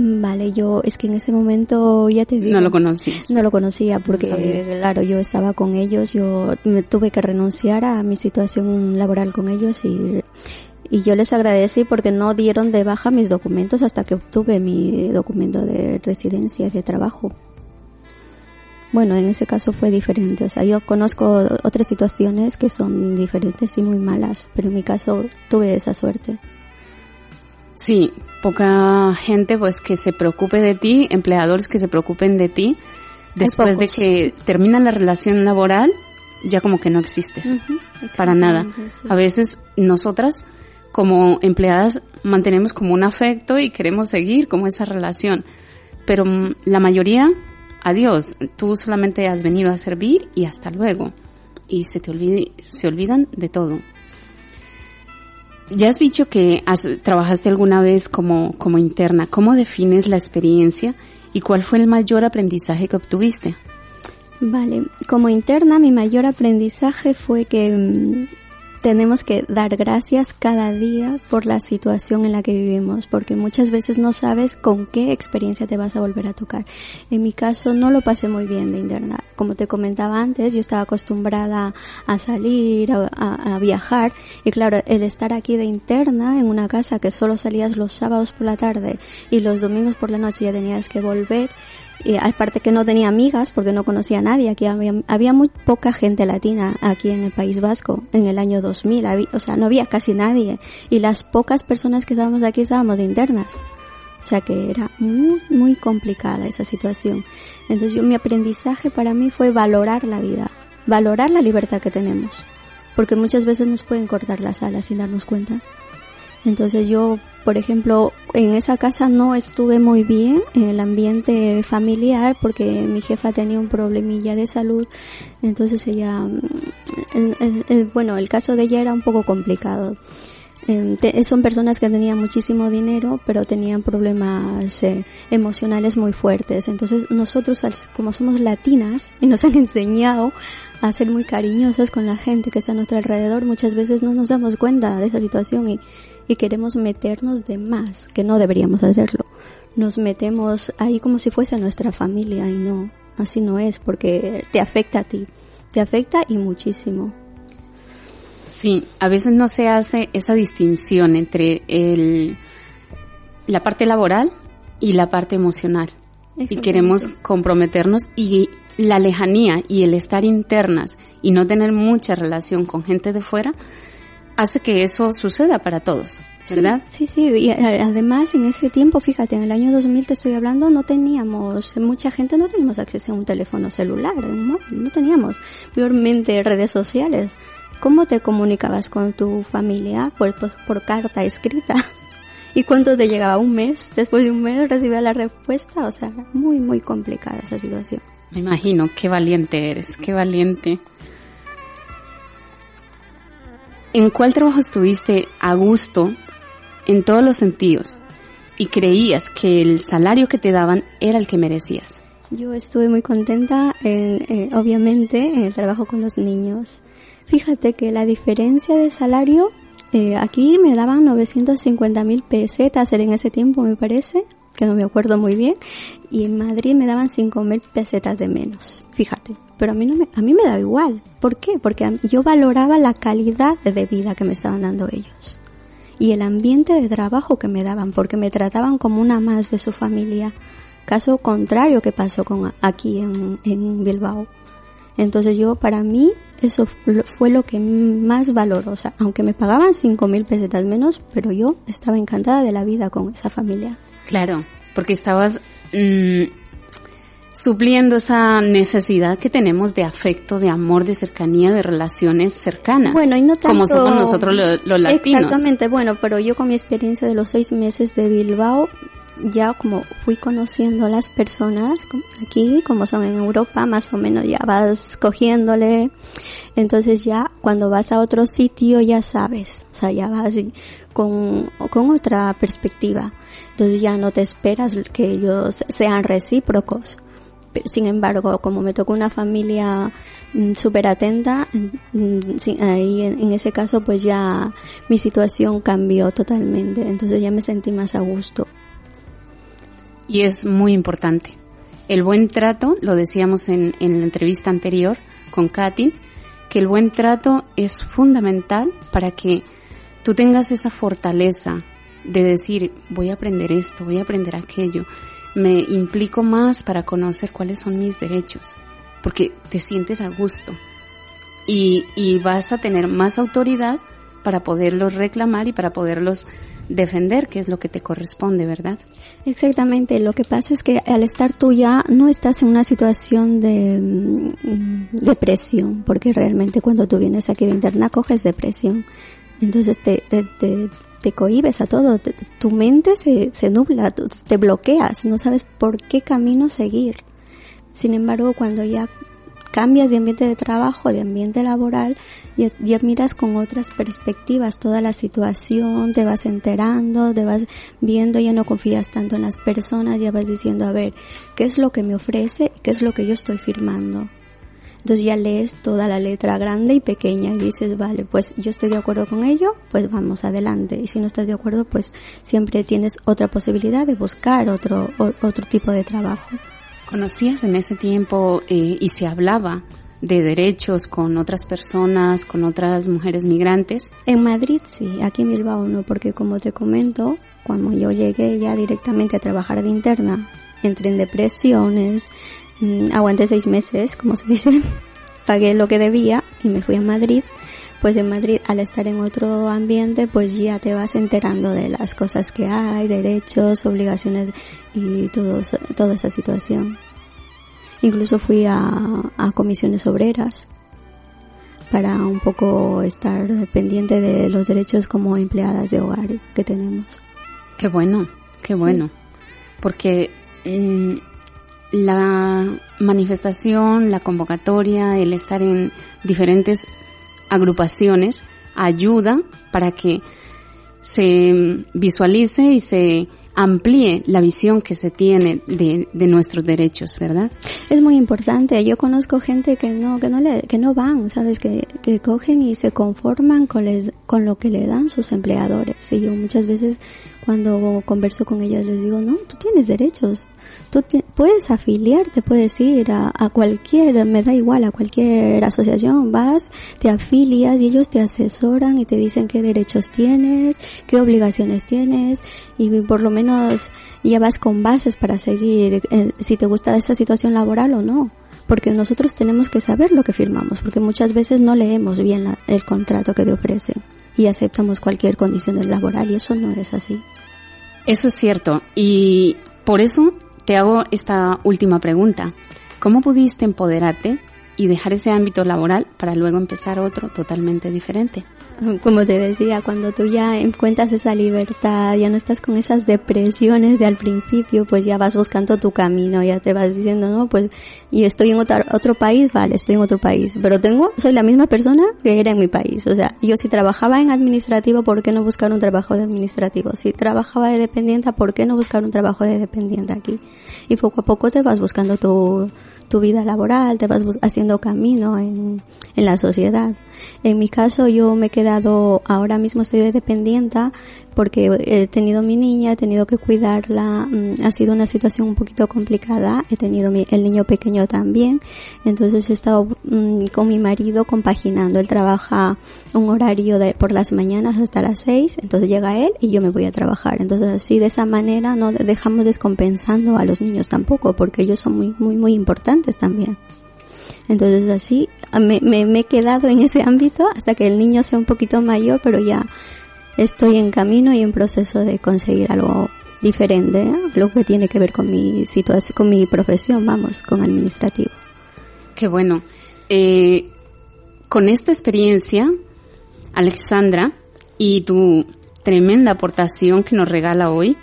Vale, yo es que en ese momento ya te digo. No lo conocías. No lo conocía porque, claro, yo estaba con ellos, yo me tuve que renunciar a mi situación laboral con ellos y, y yo les agradecí porque no dieron de baja mis documentos hasta que obtuve mi documento de residencia de trabajo. Bueno, en ese caso fue diferente. O sea, yo conozco otras situaciones que son diferentes y muy malas, pero en mi caso tuve esa suerte. Sí, poca gente pues que se preocupe de ti, empleadores que se preocupen de ti, después de que termina la relación laboral, ya como que no existes. Para nada. sí. A veces nosotras como empleadas mantenemos como un afecto y queremos seguir como esa relación, pero mm, la mayoría, adiós, tú solamente has venido a servir y hasta luego. Y se te olvide, se olvidan de todo. Ya has dicho que has, trabajaste alguna vez como, como interna. ¿Cómo defines la experiencia y cuál fue el mayor aprendizaje que obtuviste? Vale, como interna mi mayor aprendizaje fue que mm, tenemos que dar gracias cada día por la situación en la que vivimos, porque muchas veces no sabes con qué experiencia te vas a volver a tocar. En mi caso no lo pasé muy bien de interna. Como te comentaba antes, yo estaba acostumbrada a salir, a, a- a viajar, y claro, el estar aquí de interna en una casa que solo salías los sábados por la tarde y los domingos por la noche ya tenías que volver, y aparte que no tenía amigas porque no conocía a nadie, aquí había, había muy poca gente latina aquí en el País Vasco en el año 2000, había- o sea, no había casi nadie y las pocas personas que estábamos aquí estábamos de internas. O sea que era muy, muy complicada esa situación. Entonces yo, mi aprendizaje para mí fue valorar la vida, valorar la libertad que tenemos, porque muchas veces nos pueden cortar las alas sin darnos cuenta. Entonces yo, por ejemplo, en esa casa no estuve muy bien en el ambiente familiar porque mi jefa tenía un problemilla de salud. Entonces ella, mm, bueno, el caso de ella era un poco complicado. Te- son personas que tenían muchísimo dinero, pero tenían problemas eh, emocionales muy fuertes. Entonces nosotros, como somos latinas y nos han [laughs] enseñado a ser muy cariñosas con la gente que está a nuestro alrededor, muchas veces no nos damos cuenta de esa situación y, y queremos meternos de más, que no deberíamos hacerlo. Nos metemos ahí como si fuese nuestra familia y no, así no es, porque te afecta a ti, te afecta y muchísimo. Sí, a veces no se hace esa distinción entre el, la parte laboral y la parte emocional. Y queremos comprometernos y la lejanía y el estar internas y no tener mucha relación con gente de fuera hace que eso suceda para todos, ¿verdad? Sí, sí, y además en ese tiempo, fíjate, en el año 2000 te estoy hablando, no teníamos, mucha gente no teníamos acceso a un teléfono celular, móvil, no teníamos, peormente redes sociales. ¿Cómo te comunicabas con tu familia? Por, por, por carta escrita. [laughs] ¿Y cuánto te llegaba? ¿Un mes? Después de un mes recibía la respuesta, o sea, muy, muy complicada esa situación. Me imagino, qué valiente eres, qué valiente. ¿En cuál trabajo estuviste a gusto en todos los sentidos y creías que el salario que te daban era el que merecías? Yo estuve muy contenta, en, eh, obviamente, en el trabajo con los niños. Fíjate que la diferencia de salario, eh, aquí me daban 950 mil pesetas, en ese tiempo me parece, que no me acuerdo muy bien, y en Madrid me daban 5 mil pesetas de menos, fíjate. Pero a mí no me, a mí me da igual. ¿Por qué? Porque yo valoraba la calidad de vida que me estaban dando ellos. Y el ambiente de trabajo que me daban, porque me trataban como una más de su familia. Caso contrario que pasó con aquí en, en Bilbao. Entonces yo, para mí, eso fue- lo que más valoro. O sea, aunque me pagaban cinco mil pesetas menos, pero yo estaba encantada de la vida con esa familia. Claro, porque estabas mm, supliendo esa necesidad que tenemos de afecto, de amor, de cercanía, de relaciones cercanas. Bueno, y no tanto... Como somos nosotros lo- los, latinos. Exactamente, bueno, pero yo con mi experiencia de los seis meses de Bilbao, ya como fui conociendo a las personas aquí, como son en Europa, más o menos ya vas cogiéndole. Entonces ya cuando vas a otro sitio ya sabes, o sea, ya vas con, con otra perspectiva. Entonces ya no te esperas que ellos sean recíprocos. Sin embargo, como me tocó una familia mm, súper atenta, mm, sí, ahí en ese caso pues ya mi situación cambió totalmente, entonces ya me sentí más a gusto. y es muy importante. El buen trato, lo decíamos en, en la entrevista anterior con Katy, que el buen trato es fundamental para que tú tengas esa fortaleza de decir, voy a aprender esto, voy a aprender aquello, me implico más para conocer cuáles son mis derechos, porque te sientes a gusto y, y vas a tener más autoridad para poderlos reclamar y para poderlos defender, que es lo que te corresponde, ¿verdad? Exactamente, lo que pasa es que al estar tú ya no estás en una situación de mm, depresión, porque realmente cuando tú vienes aquí de interna coges depresión. Entonces te, te, te cohibes a todo, te- tu mente se, se nubla, te bloqueas, no sabes por qué camino seguir. Sin embargo, cuando ya cambias de ambiente de trabajo, de ambiente laboral, ya, ya miras con otras perspectivas toda la situación, te vas enterando, te vas viendo, ya no confías tanto en las personas, ya vas diciendo, a ver, ¿qué es lo que me ofrece qué es lo que yo estoy firmando? Entonces ya lees toda la letra grande y pequeña y dices, vale, pues yo estoy de acuerdo con ello, pues vamos adelante. Y si no estás de acuerdo, pues siempre tienes otra posibilidad de buscar otro, o- otro tipo de trabajo. ¿Conocías en ese tiempo eh, y se hablaba de derechos con otras personas, con otras mujeres migrantes? En Madrid sí, aquí en Bilbao no, porque como te comento, cuando yo llegué ya directamente a trabajar de interna, entré en depresiones, aguanté seis meses, como se dice, [laughs] pagué lo que debía y me fui a Madrid. Pues en Madrid, al estar en otro ambiente, pues ya te vas enterando de las cosas que hay, derechos, obligaciones y todo, toda esa situación. Incluso fui a, a comisiones obreras para un poco estar pendiente de los derechos como empleadas de hogar que tenemos. Qué bueno, qué bueno. Porque mm, la manifestación, la convocatoria, el estar en diferentes agrupaciones ayuda para que se visualice y se amplíe la visión que se tiene de, de nuestros derechos, ¿verdad? Es muy importante. Yo conozco gente que no, que no le, que no van, sabes, que, que cogen y se conforman con les, con lo que le dan sus empleadores. Y yo muchas veces cuando converso con ellas les digo, no, tú tienes derechos. Tú ti- puedes afiliarte, puedes ir a, a cualquier, me da igual, a cualquier asociación, vas, te afilias y ellos te asesoran y te dicen qué derechos tienes, qué obligaciones tienes y por lo menos ya vas con bases para seguir eh, si te gusta esa situación laboral o no. Porque nosotros tenemos que saber lo que firmamos, porque muchas veces no leemos bien la- el contrato que te ofrecen y aceptamos cualquier condición laboral y eso no es así. Eso es cierto. Y por eso te hago esta última pregunta. ¿Cómo pudiste empoderarte y dejar ese ámbito laboral para luego empezar otro totalmente diferente? Como te decía, cuando tú ya encuentras esa libertad, ya no estás con esas depresiones de al principio, pues ya vas buscando tu camino, ya te vas diciendo, no, pues, y estoy en otro, otro país, vale, estoy en otro país, pero tengo, soy la misma persona que era en mi país, o sea, yo si trabajaba en administrativo, ¿por qué no buscar un trabajo de administrativo? Si trabajaba de dependiente, ¿por qué no buscar un trabajo de dependiente aquí? Y poco a poco te vas buscando tu, tu vida laboral, te vas haciendo camino en, en la sociedad. En mi caso yo me he quedado, ahora mismo estoy de dependienta porque he tenido mi niña, he tenido que cuidarla, mm, ha sido una situación un poquito complicada, he tenido mi- el niño pequeño también, entonces he estado mm, con mi marido compaginando, él trabaja un horario de, por las mañanas hasta las seis, entonces llega él y yo me voy a trabajar, entonces así de esa manera no dejamos descompensando a los niños tampoco, porque ellos son muy, muy, muy importantes también. Entonces así me, me, me he quedado en ese ámbito hasta que el niño sea un poquito mayor, pero ya estoy en camino y en proceso de conseguir algo diferente, ¿eh? algo que tiene que ver con mi situación, con mi profesión, vamos, con administrativo. Qué bueno. Eh, con esta experiencia, Alexandra, y tu tremenda aportación que nos regala hoy,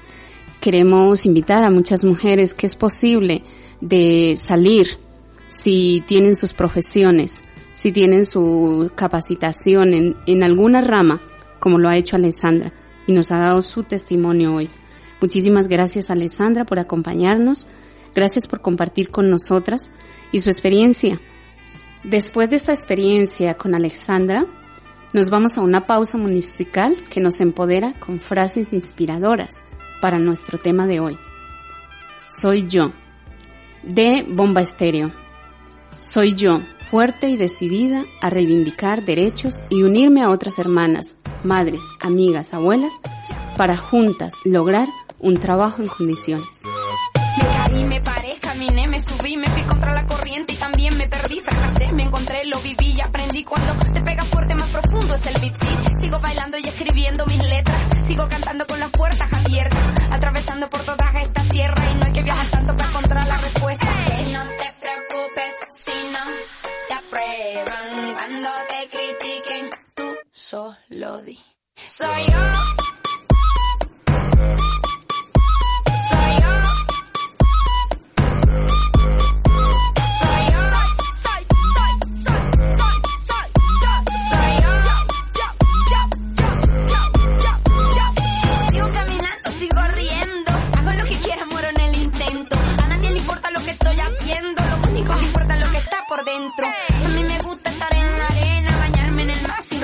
queremos invitar a muchas mujeres que es posible de salir si tienen sus profesiones, si tienen su capacitación en, en alguna rama, como lo ha hecho Alessandra, y nos ha dado su testimonio hoy. Muchísimas gracias Alessandra por acompañarnos, gracias por compartir con nosotras y su experiencia. Después de esta experiencia con Alexandra, nos vamos a una pausa musical que nos empodera con frases inspiradoras para nuestro tema de hoy. Soy yo, de Bomba Estéreo. Soy yo, fuerte y decidida a reivindicar derechos y unirme a otras hermanas, madres, amigas, abuelas, para juntas lograr un trabajo en condiciones. Me me me subí, me fui contra la corriente y también me perdí, fracasé, me encontré, lo viví y aprendí. Cuando te fuerte, más profundo es el. Sigo bailando y escribiendo mis letras, sigo cantando con las puertas abiertas, atravesando por toda esta cuando te critiquen, tú solo di. Soy yo. Soy yo. Soy yo. Soy, soy, soy, soy, soy, soy, yo. Yo, yo, yo, yo, yo, yo. Sigo caminando, sigo riendo. Hago lo que quiera, muero en el intento. A nadie le importa lo que estoy haciendo. Lo único que importa es lo que está por dentro.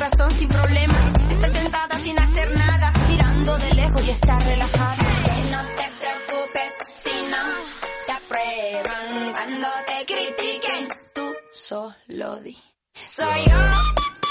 Razón, sin problema. Estar sentada sin hacer nada, mirando de lejos y estar relajada. No te preocupes si no te aprueban cuando te critiquen. Tú solo di. Soy yo.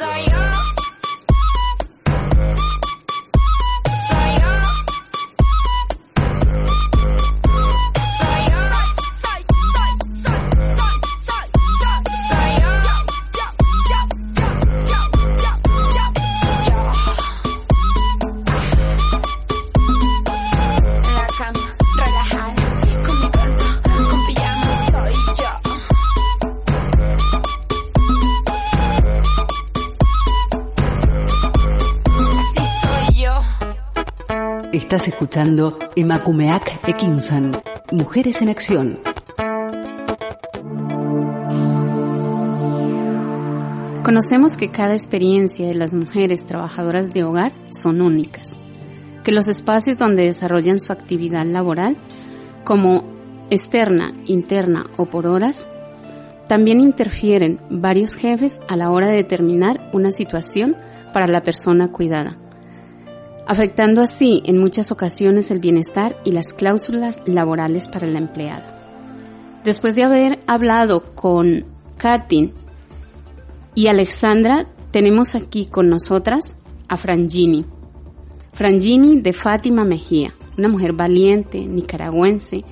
Soy yo. Estás escuchando Emakumeak Ekinsan, Mujeres en Acción. Conocemos que cada experiencia de las mujeres trabajadoras de hogar son únicas, que los espacios donde desarrollan su actividad laboral, como externa, interna o por horas, también interfieren varios jefes a la hora de determinar una situación para la persona cuidada, afectando así en muchas ocasiones el bienestar y las cláusulas laborales para la empleada. Después de haber hablado con Katin y Alexandra, tenemos aquí con nosotras a Frangini. Frangini de Fátima Mejía, una mujer valiente, nicaragüense,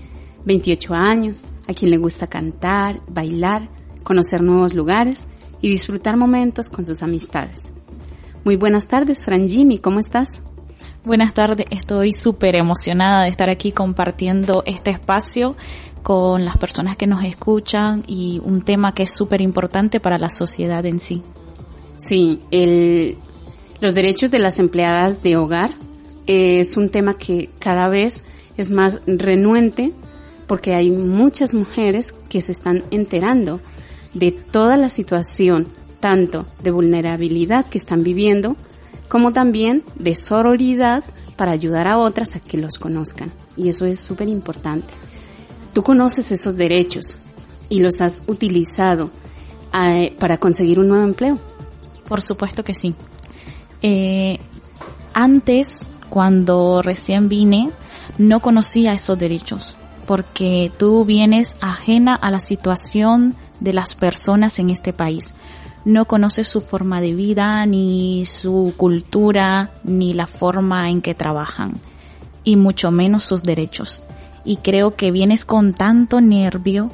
28 años, a quien le gusta cantar, bailar, conocer nuevos lugares y disfrutar momentos con sus amistades. Muy buenas tardes, Frangini, ¿cómo estás? Buenas tardes, estoy súper emocionada de estar aquí compartiendo este espacio con las personas que nos escuchan y un tema que es súper importante para la sociedad en sí. Sí, el, los derechos de las empleadas de hogar eh, es un tema que cada vez es más renuente porque hay muchas mujeres que se están enterando de toda la situación, tanto de vulnerabilidad que están viviendo, como también de sororidad para ayudar a otras a que los conozcan. Y eso es súper importante. Tú conoces esos derechos y los has utilizado eh, para conseguir un nuevo empleo. Por supuesto que sí. Eh, antes, cuando recién vine, no conocía esos derechos, porque tú vienes ajena a la situación de las personas en este país. No conoces su forma de vida, ni su cultura, ni la forma en que trabajan, y mucho menos sus derechos. Y creo que vienes con tanto nervio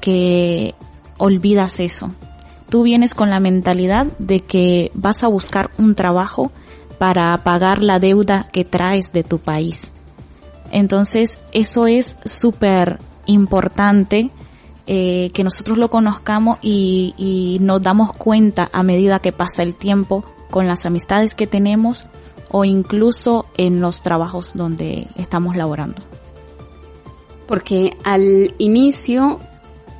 que olvidas eso. tú vienes con la mentalidad de que vas a buscar un trabajo para pagar la deuda que traes de tu país. Entonces, eso es súper importante eh, que nosotros lo conozcamos y, y nos damos cuenta a medida que pasa el tiempo con las amistades que tenemos o incluso en los trabajos donde estamos laborando. Porque al inicio,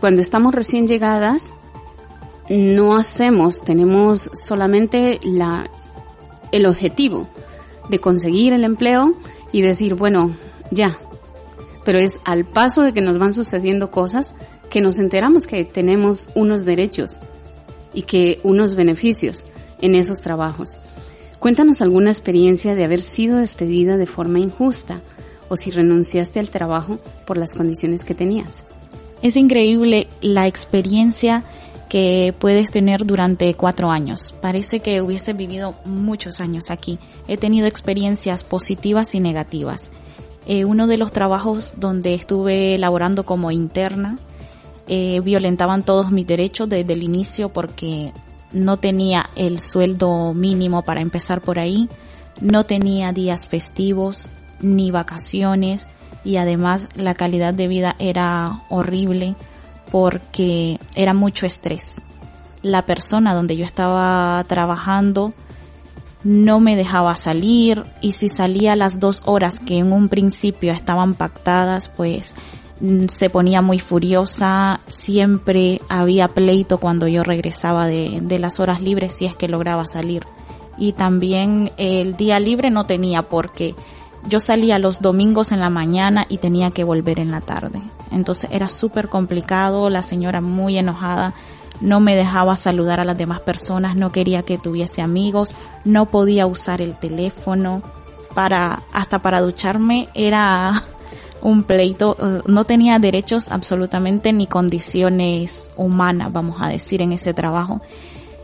cuando estamos recién llegadas, no hacemos, tenemos solamente la, el objetivo de conseguir el empleo y decir, bueno, ya. Pero es al paso de que nos van sucediendo cosas que nos enteramos que tenemos unos derechos y que unos beneficios en esos trabajos. Cuéntanos alguna experiencia de haber sido despedida de forma injusta o si renunciaste al trabajo por las condiciones que tenías. Es increíble la experiencia que puedes tener durante cuatro años. Parece que hubiese vivido muchos años aquí. He tenido experiencias positivas y negativas. Eh, uno de los trabajos donde estuve laborando como interna, eh, violentaban todos mis derechos desde el inicio porque no tenía el sueldo mínimo para empezar por ahí, no tenía días festivos ni vacaciones y además la calidad de vida era horrible porque era mucho estrés. La persona donde yo estaba trabajando no me dejaba salir y si salía las dos horas que en un principio estaban pactadas, pues se ponía muy furiosa, siempre había pleito cuando yo regresaba de, de las horas libres si es que lograba salir. Y también el día libre no tenía porque yo salía los domingos en la mañana y tenía que volver en la tarde. Entonces era súper complicado, la señora muy enojada, no me dejaba saludar a las demás personas, no quería que tuviese amigos, no podía usar el teléfono para, hasta para ducharme era un pleito, eh, no tenía derechos absolutamente ni condiciones humanas, vamos a decir, en ese trabajo.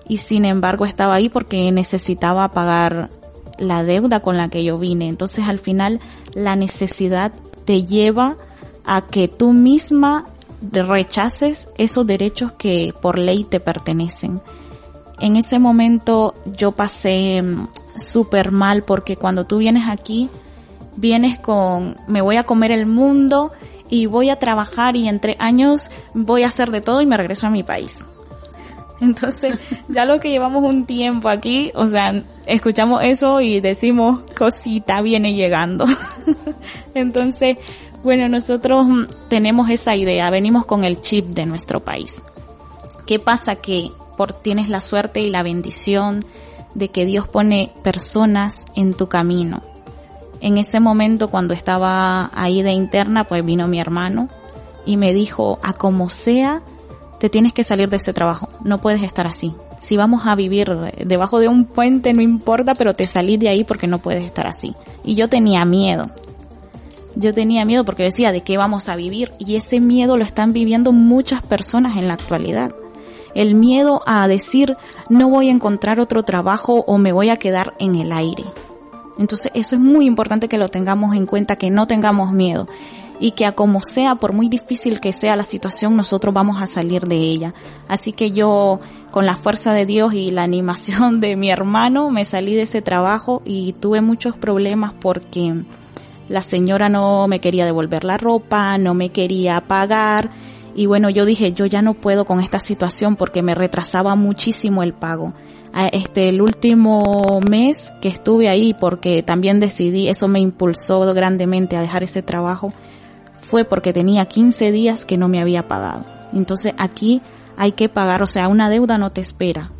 Y sin embargo estaba ahí porque necesitaba pagar la deuda con la que yo vine. Entonces al final la necesidad te lleva a que tú misma rechaces esos derechos que por ley te pertenecen. En ese momento yo pasé mm, súper mal porque cuando tú vienes aquí, vienes con, me voy a comer el mundo y voy a trabajar y entre años voy a hacer de todo y me regreso a mi país. [laughs] Entonces, ya lo que llevamos un tiempo aquí, o sea, escuchamos eso y decimos, cosita viene llegando. [laughs] Entonces, bueno, nosotros tenemos esa idea, venimos con el chip de nuestro país. ¿Qué pasa? Que por tienes la suerte y la bendición de que Dios pone personas en tu camino. En ese momento cuando estaba ahí de interna, pues vino mi hermano y me dijo, a como sea, te tienes que salir de ese trabajo, no puedes estar así. Si vamos a vivir debajo de un puente, no importa, pero te salí de ahí porque no puedes estar así. Y yo tenía miedo, yo tenía miedo porque decía de qué vamos a vivir y ese miedo lo están viviendo muchas personas en la actualidad. El miedo a decir no voy a encontrar otro trabajo o me voy a quedar en el aire. Entonces eso es muy importante que lo tengamos en cuenta, que no tengamos miedo y que a como sea, por muy difícil que sea la situación, nosotros vamos a salir de ella. Así que yo, con la fuerza de Dios y la animación de mi hermano, me salí de ese trabajo y tuve muchos problemas porque la señora no me quería devolver la ropa, no me quería pagar y bueno, yo dije, yo ya no puedo con esta situación porque me retrasaba muchísimo el pago. Este, el último mes que estuve ahí porque también decidí, eso me impulsó grandemente a dejar ese trabajo, fue porque tenía 15 días que no me había pagado. Entonces aquí hay que pagar, o sea, una deuda no te espera.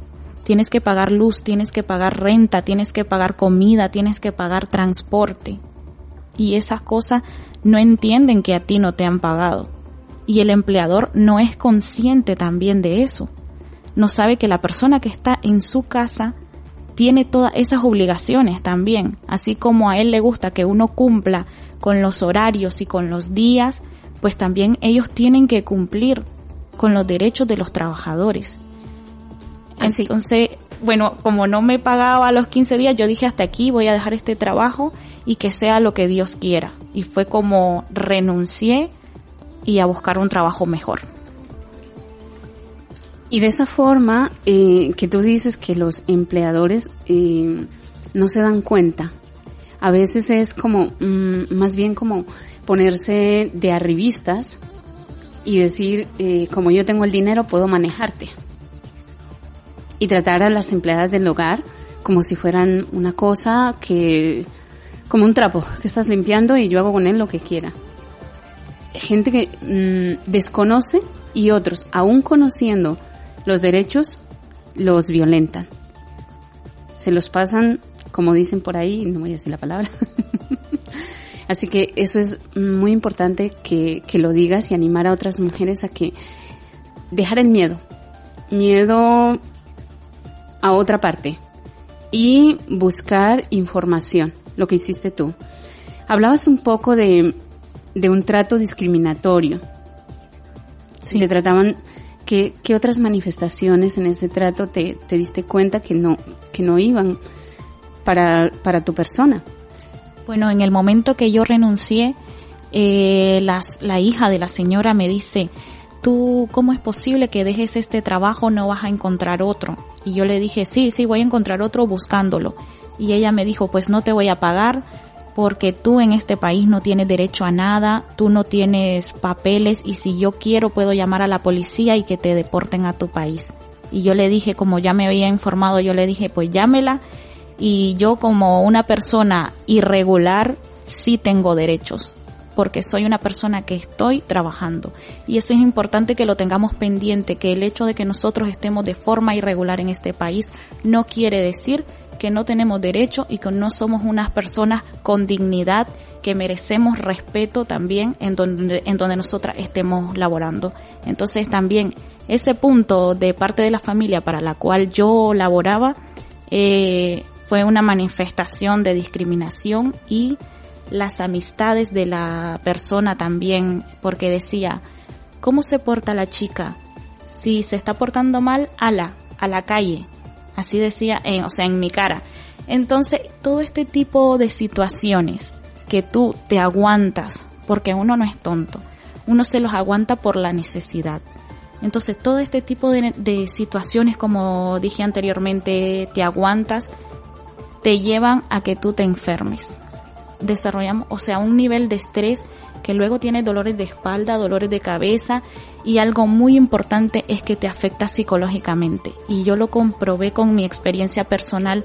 Tienes que pagar luz, tienes que pagar renta, tienes que pagar comida, tienes que pagar transporte y esas cosas no entienden que a ti no te han pagado. Y el empleador no es consciente también de eso. No sabe que la persona que está en su casa tiene todas esas obligaciones también. Así como a él le gusta que uno cumpla con los horarios y con los días, pues también ellos tienen que cumplir con los derechos de los trabajadores. Entonces, bueno, como no me pagaba a los 15 días, yo dije hasta aquí voy a dejar este trabajo y que sea lo que Dios quiera. Y fue como renuncié y a buscar un trabajo mejor. Y de esa forma eh, que tú dices que los empleadores eh, no se dan cuenta, a veces es como, mm, más bien como ponerse de arribistas y decir, eh, como yo tengo el dinero, puedo manejarte. Y tratar a las empleadas del hogar como si fueran una cosa que, como un trapo que estás limpiando y yo hago con él lo que quiera. Gente que mm, desconoce y otros, aún conociendo los derechos, los violentan. Se los pasan, como dicen por ahí, no voy a decir la palabra. [laughs] Así que eso es muy importante que, que lo digas y animar a otras mujeres a que dejar el miedo. Miedo a otra parte. Y buscar información, lo que hiciste tú. Hablabas un poco de, de un trato discriminatorio. Sí. Le trataban, ¿qué, qué otras manifestaciones en ese trato te, te diste cuenta que no, que no iban para, para tu persona? Bueno, en el momento que yo renuncié, eh, las- la hija de la señora me dice, tú, ¿cómo es posible que dejes este trabajo? No vas a encontrar otro. Y yo le dije, sí, sí, voy a encontrar otro buscándolo. Y ella me dijo, pues no te voy a pagar porque tú en este país no tienes derecho a nada, tú no tienes papeles y si yo quiero puedo llamar a la policía y que te deporten a tu país. Y yo le dije, como ya me había informado, yo le dije, pues llámela y yo como una persona irregular sí tengo derechos porque soy una persona que estoy trabajando y eso es importante que lo tengamos pendiente que el hecho de que nosotros estemos de forma irregular en este país no quiere decir que no tenemos derecho y que no somos unas personas con dignidad que merecemos respeto también en donde, en donde nosotras estemos laborando. Entonces también ese punto de parte de la familia para la cual yo laboraba eh, fue una manifestación de discriminación y las amistades de la persona también, porque decía, ¿cómo se porta la chica? Si se está portando mal, ala, a la calle. Así decía, eh, o sea, en mi cara. Entonces, todo este tipo de situaciones que tú te aguantas, porque uno no es tonto, uno se los aguanta por la necesidad. Entonces, todo este tipo de, de situaciones, como dije anteriormente, te aguantas, te llevan a que tú te enfermes. Desarrollamos, o sea, un nivel de estrés que luego tiene dolores de espalda, dolores de cabeza y algo muy importante es que te afecta psicológicamente. Y yo lo comprobé con mi experiencia personal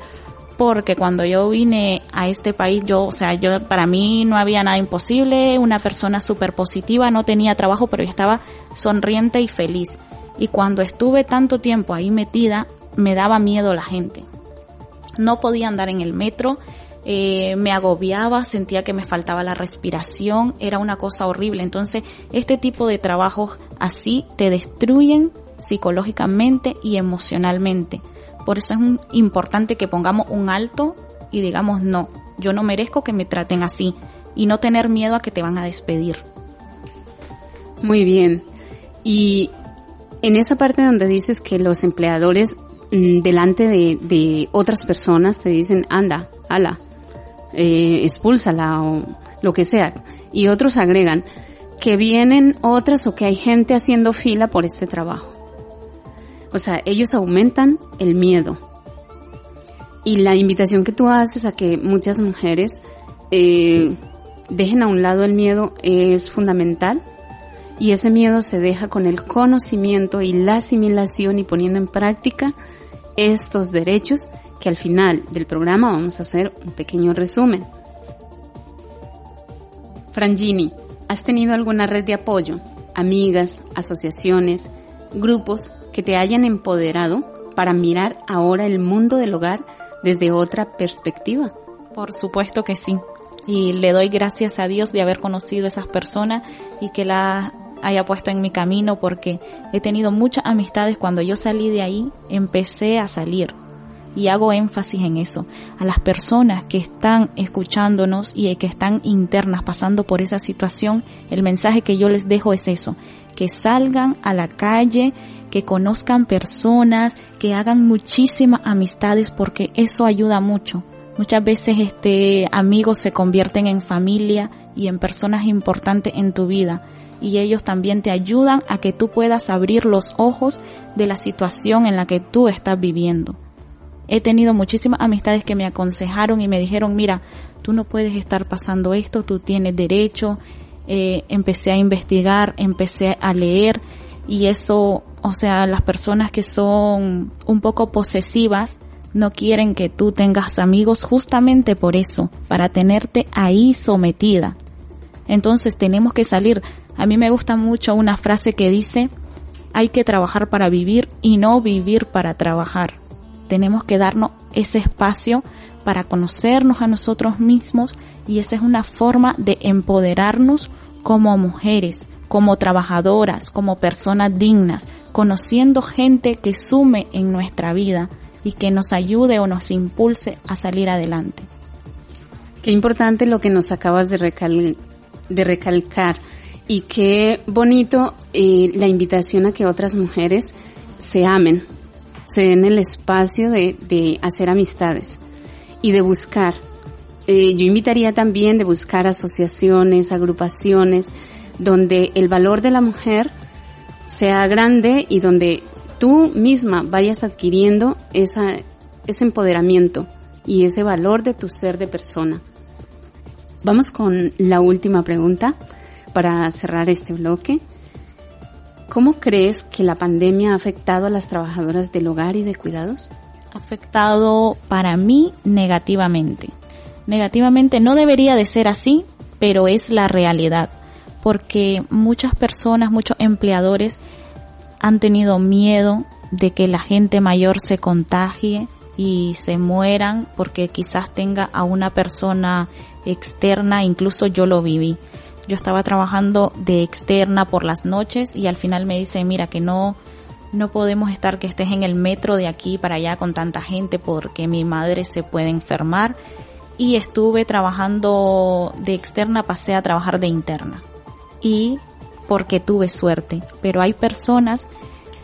porque cuando yo vine a este país, yo, o sea, yo, para mí no había nada imposible, una persona súper positiva, no tenía trabajo, pero yo estaba sonriente y feliz. Y cuando estuve tanto tiempo ahí metida, me daba miedo la gente. No podía andar en el metro, eh, me agobiaba, sentía que me faltaba la respiración, era una cosa horrible. Entonces, este tipo de trabajos así te destruyen psicológicamente y emocionalmente. Por eso es importante que pongamos un alto y digamos no, yo no merezco que me traten así y no tener miedo a que te van a despedir. Muy bien. Y en esa parte donde dices que los empleadores mm, delante de, de otras personas te dicen, anda, ala, eh, expúlsala o lo que sea. Y otros agregan que vienen otras o que hay gente haciendo fila por este trabajo. O sea, ellos aumentan el miedo. Y la invitación que tú haces a que muchas mujeres eh, dejen a un lado el miedo es fundamental. Y ese miedo se deja con el conocimiento y la asimilación y poniendo en práctica estos derechos que al final del programa vamos a hacer un pequeño resumen. Frangini, ¿has tenido alguna red de apoyo? Amigas, asociaciones, grupos que te hayan empoderado para mirar ahora el mundo del hogar desde otra perspectiva. Por supuesto que sí. Y le doy gracias a Dios de haber conocido a esas personas y que las haya puesto en mi camino porque he tenido muchas amistades cuando yo salí de ahí, empecé a salir. Y hago énfasis en eso. A las personas que están escuchándonos y que están internas pasando por esa situación, el mensaje que yo les dejo es eso. Que salgan a la calle, que conozcan personas, que hagan muchísimas amistades porque eso ayuda mucho. Muchas veces este amigos se convierten en familia y en personas importantes en tu vida. y ellos también te ayudan a que tú puedas abrir los ojos de la situación en la que tú estás viviendo. He tenido muchísimas amistades que me aconsejaron y me dijeron, mira, tú no puedes estar pasando esto, tú tienes derecho. Eh, empecé a investigar, empecé a leer y eso, o sea, las personas que son un poco posesivas no quieren que tú tengas amigos justamente por eso, para tenerte ahí sometida. Entonces tenemos que salir. A mí me gusta mucho una frase que dice, hay que trabajar para vivir y no vivir para trabajar. Tenemos que darnos ese espacio para conocernos a nosotros mismos y esa es una forma de empoderarnos como mujeres, como trabajadoras, como personas dignas, conociendo gente que sume en nuestra vida y que nos ayude o nos impulse a salir adelante. Qué importante lo que nos acabas de, recal de recalcar y qué bonito eh, la invitación a que otras mujeres se amen, se den el espacio de, de hacer amistades y de buscar. Eh, yo invitaría también de buscar asociaciones, agrupaciones, donde el valor de la mujer sea grande y donde tú misma vayas adquiriendo esa, ese empoderamiento y ese valor de tu ser de persona. Vamos con la última pregunta para cerrar este bloque. ¿Cómo crees que la pandemia ha afectado a las trabajadoras del hogar y de cuidados? Afectado para mí negativamente. Negativamente no debería de ser así, pero es la realidad, porque muchas personas, muchos empleadores han tenido miedo de que la gente mayor se contagie y se mueran porque quizás tenga a una persona externa, incluso yo lo viví. Yo estaba trabajando de externa por las noches y al final me dice, mira que no, no podemos estar que estés en el metro de aquí para allá con tanta gente porque mi madre se puede enfermar y estuve trabajando de externa, pasé a trabajar de interna. Y porque tuve suerte, pero hay personas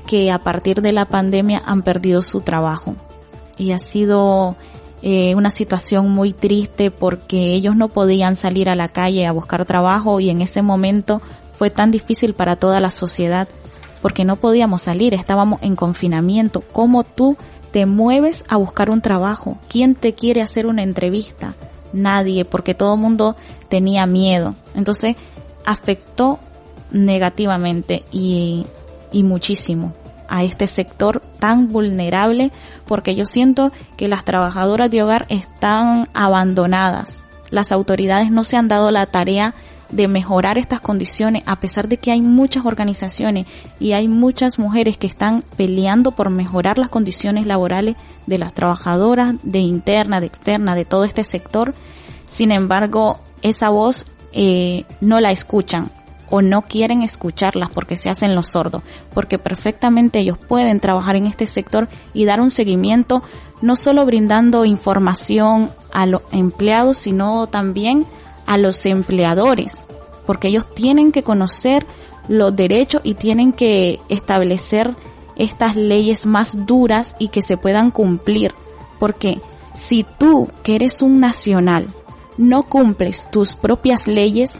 que a partir de la pandemia han perdido su trabajo y ha sido eh, una situación muy triste porque ellos no podían salir a la calle a buscar trabajo y en ese momento fue tan difícil para toda la sociedad porque no podíamos salir, estábamos en confinamiento. ¿Cómo tú te mueves a buscar un trabajo? ¿Quién te quiere hacer una entrevista? Nadie, porque todo el mundo tenía miedo. Entonces afectó negativamente y, y muchísimo a este sector tan vulnerable porque yo siento que las trabajadoras de hogar están abandonadas. Las autoridades no se han dado la tarea de mejorar estas condiciones a pesar de que hay muchas organizaciones y hay muchas mujeres que están peleando por mejorar las condiciones laborales de las trabajadoras, de interna, de externa, de todo este sector. Sin embargo, esa voz eh, no la escuchan o no quieren escucharlas porque se hacen los sordos, porque perfectamente ellos pueden trabajar en este sector y dar un seguimiento, no solo brindando información a los empleados, sino también a los empleadores, porque ellos tienen que conocer los derechos y tienen que establecer estas leyes más duras y que se puedan cumplir, porque si tú, que eres un nacional, no cumples tus propias leyes,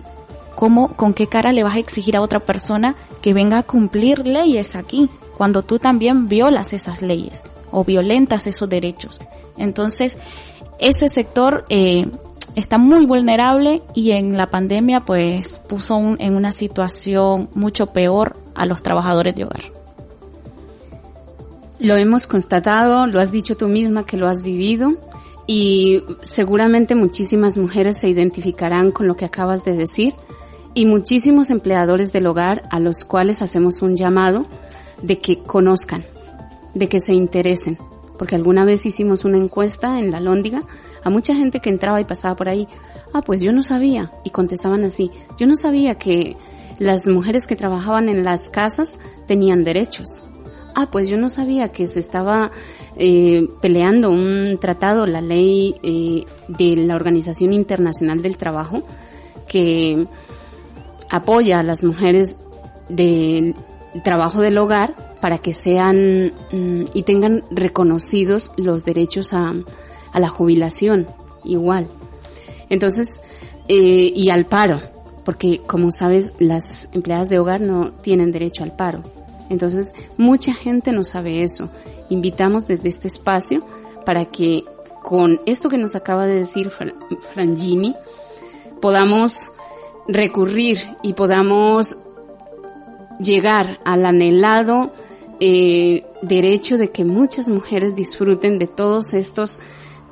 ¿cómo, con qué cara le vas a exigir a otra persona que venga a cumplir leyes aquí cuando tú también violas esas leyes o violentas esos derechos? Entonces, ese sector eh, está muy vulnerable y en la pandemia pues puso en una situación mucho peor a los trabajadores de hogar. Lo hemos constatado, lo has dicho tú misma que lo has vivido y seguramente muchísimas mujeres se identificarán con lo que acabas de decir y muchísimos empleadores del hogar a los cuales hacemos un llamado de que conozcan, de que se interesen, porque alguna vez hicimos una encuesta en la Lóndiga a mucha gente que entraba y pasaba por ahí, ah, pues yo no sabía, y contestaban así, yo no sabía que las mujeres que trabajaban en las casas tenían derechos. Ah, pues yo no sabía que se estaba eh, peleando un tratado, la ley eh, de la Organización Internacional del Trabajo, que apoya a las mujeres del trabajo del hogar para que sean mm, y tengan reconocidos los derechos a, a la jubilación igual. Entonces, eh, y al paro. porque como sabes, las empleadas de hogar no tienen derecho al paro. Entonces, mucha gente no sabe eso. Invitamos desde este espacio para que con esto que nos acaba de decir Fra- Frangini, podamos recurrir y podamos llegar al anhelado eh, derecho de que muchas mujeres disfruten de todos estos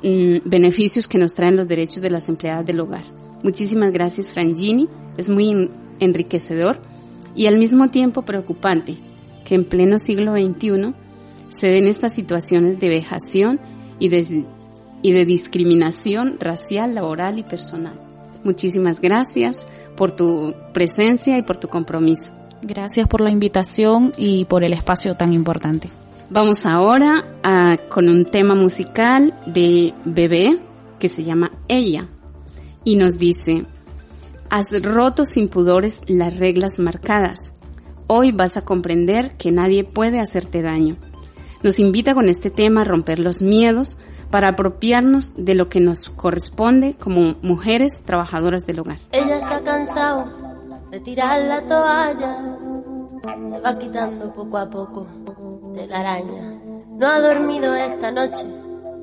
mm, beneficios que nos traen los derechos de las empleadas del hogar. Muchísimas gracias, Frangini. Es muy en- enriquecedor y al mismo tiempo preocupante que en pleno siglo XXI se den estas situaciones de vejación y de discriminación racial, laboral y personal. Muchísimas gracias por tu presencia y por tu compromiso. Gracias por la invitación y por el espacio tan importante. Vamos ahora a- con un tema musical de Bebé que se llama Ella y nos dice, has roto sin pudores las reglas marcadas. Hoy vas a comprender que nadie puede hacerte daño. Nos invita con este tema a romper los miedos para apropiarnos de lo que nos corresponde como mujeres trabajadoras del hogar. Ella se ha cansado de tirar la toalla, se va quitando poco a poco de la araña. No ha dormido esta noche,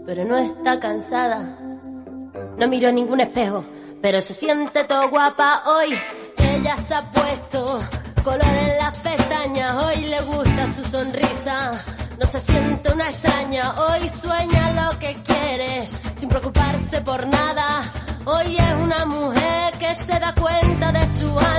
pero no está cansada. No miró ningún espejo, pero se siente todo guapa hoy. Ella se ha puesto color en las pestañas, hoy le gusta su sonrisa. No se siente una extraña, hoy sueña lo que quiere, sin preocuparse por nada. Hoy es una mujer que se da cuenta de su alma.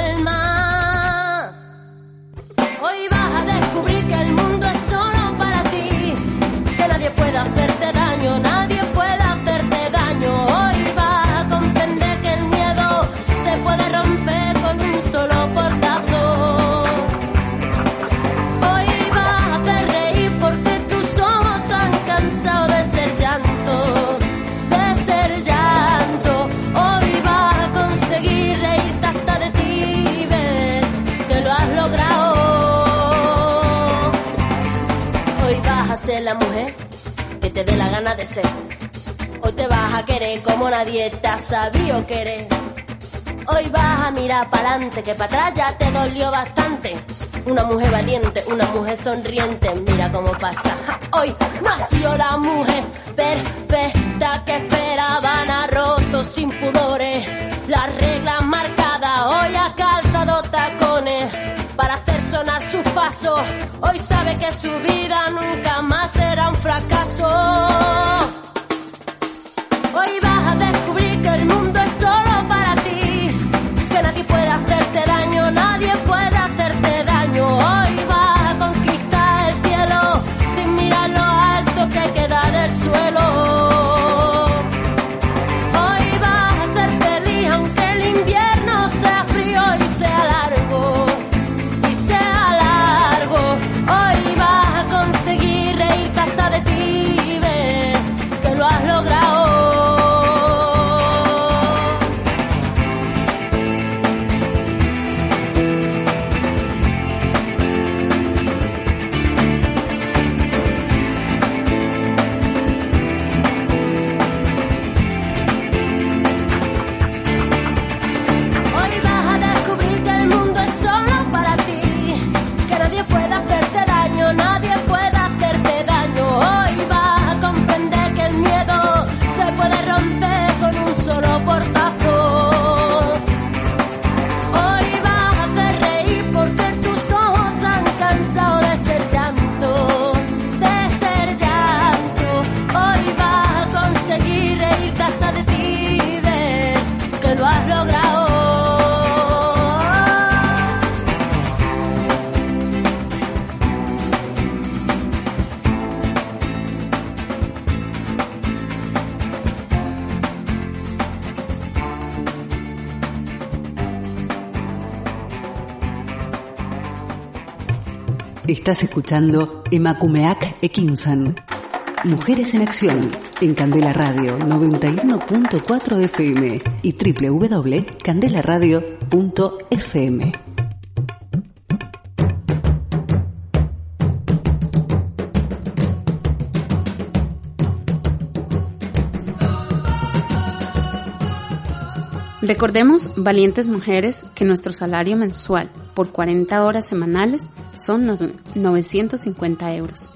Querer. Hoy vas a mirar para adelante, que para atrás ya te dolió bastante. Una mujer valiente, una mujer sonriente, mira cómo pasa. Hoy nació la mujer perfecta que esperaban a roto sin pudores. Las reglas marcadas, hoy ha calzado tacones para hacer sonar sus pasos. Hoy sabe que su vida nunca más será un fracaso. Estás escuchando Emakumeak Ekinsan. Mujeres en Acción en Candela Radio 91.4 FM y www.candelaradio.fm. Recordemos, valientes mujeres, que nuestro salario mensual por 40 horas semanales son nos- 950 euros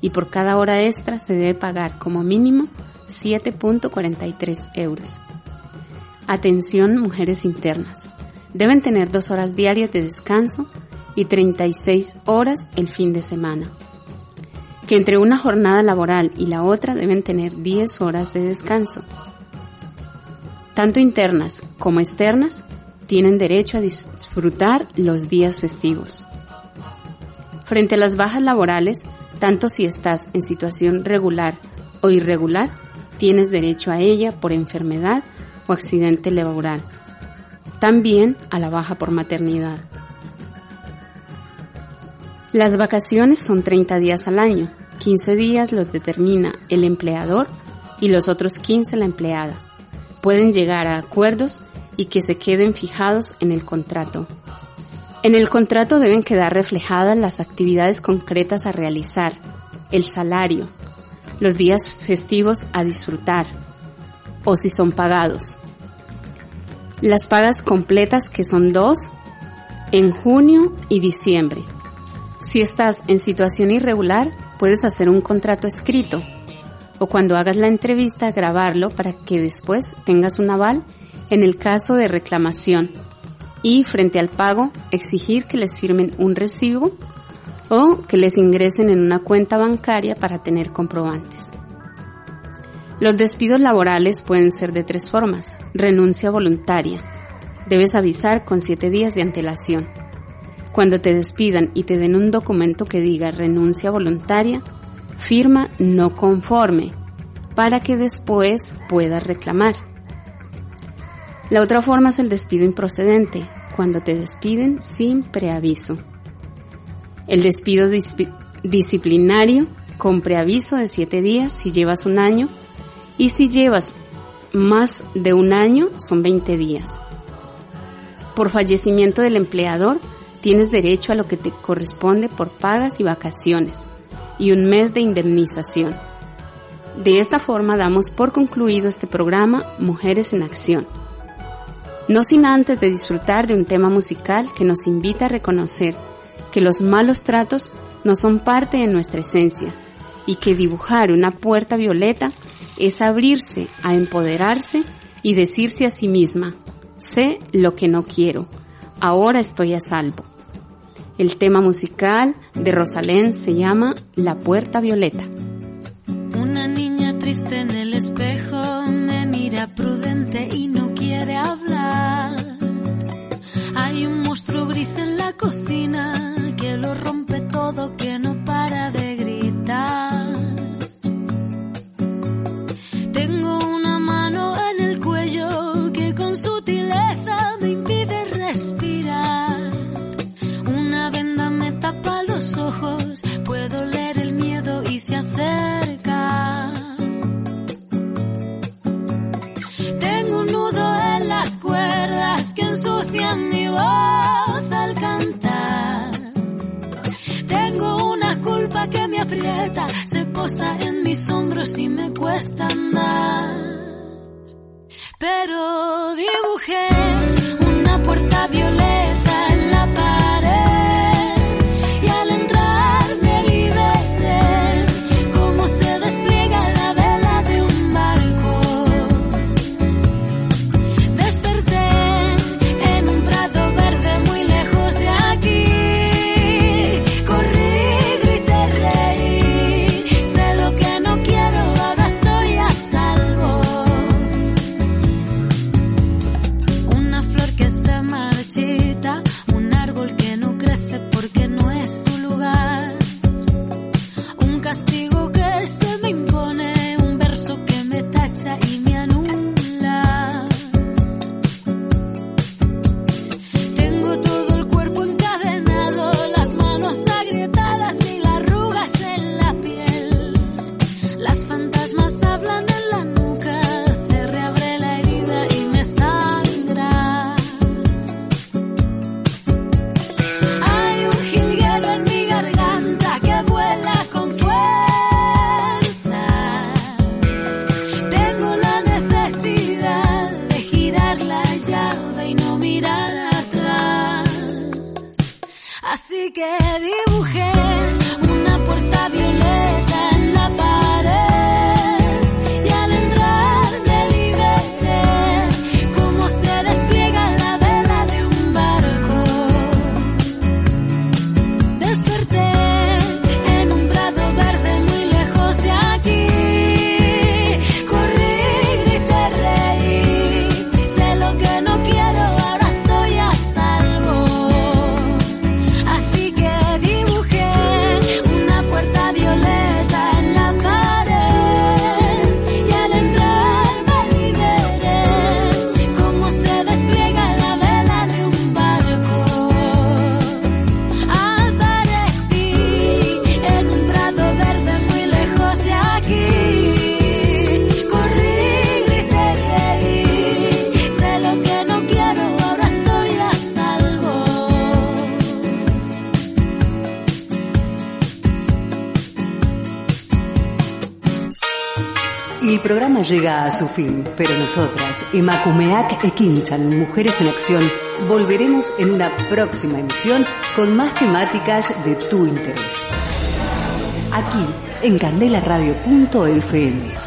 y por cada hora extra se debe pagar como mínimo 7.43 euros. Atención mujeres internas. Deben tener dos horas diarias de descanso y 36 horas el fin de semana. Que entre una jornada laboral y la otra deben tener 10 horas de descanso. Tanto internas como externas tienen derecho a disfrutar los días festivos. Frente a las bajas laborales, tanto si estás en situación regular o irregular, tienes derecho a ella por enfermedad o accidente laboral. También a la baja por maternidad. Las vacaciones son 30 días al año, 15 días los determina el empleador y los otros 15 la empleada. Pueden llegar a acuerdos y que se queden fijados en el contrato. En el contrato deben quedar reflejadas las actividades concretas a realizar, el salario, los días festivos a disfrutar, o si son pagados. Las pagas completas que son dos, en junio y diciembre. Si estás en situación irregular, puedes hacer un contrato escrito o cuando hagas la entrevista grabarlo para que después tengas un aval en el caso de reclamación y frente al pago exigir que les firmen un recibo o que les ingresen en una cuenta bancaria para tener comprobantes. Los despidos laborales pueden ser de tres formas. Renuncia voluntaria. Debes avisar con siete días de antelación. Cuando te despidan y te den un documento que diga renuncia voluntaria, firma no conforme para que después puedas reclamar. La otra forma es el despido improcedente, cuando te despiden sin preaviso. El despido disciplinario con preaviso de siete días si llevas un año y si llevas más de un año son 20 días. Por fallecimiento del empleador tienes derecho a lo que te corresponde por pagas y vacaciones y un mes de indemnización. De esta forma damos por concluido este programa Mujeres en Acción. No sin antes de disfrutar de un tema musical que nos invita a reconocer que los malos tratos no son parte de nuestra esencia y que dibujar una puerta violeta es abrirse a empoderarse y decirse a sí misma, sé lo que no quiero, ahora estoy a salvo. El tema musical de Rosalén se llama La Puerta Violeta. Una niña triste en el espejo me mira prudente y monstruo gris en la cocina que lo rompe todo, que no para de gritar. Tengo una mano en el cuello que con sutileza me impide respirar. Una venda me tapa los ojos, puedo leer el miedo y se acerca. Las cuerdas que ensucian mi voz al cantar. Tengo una culpa que me aprieta, se posa en mis hombros y me cuesta andar. Pero dibujé una puerta violeta a su fin, pero nosotras, Emakumeak Ekinchan, Mujeres en Acción, volveremos en una próxima emisión con más temáticas de tu interés. Aquí, en candelaradio.fm.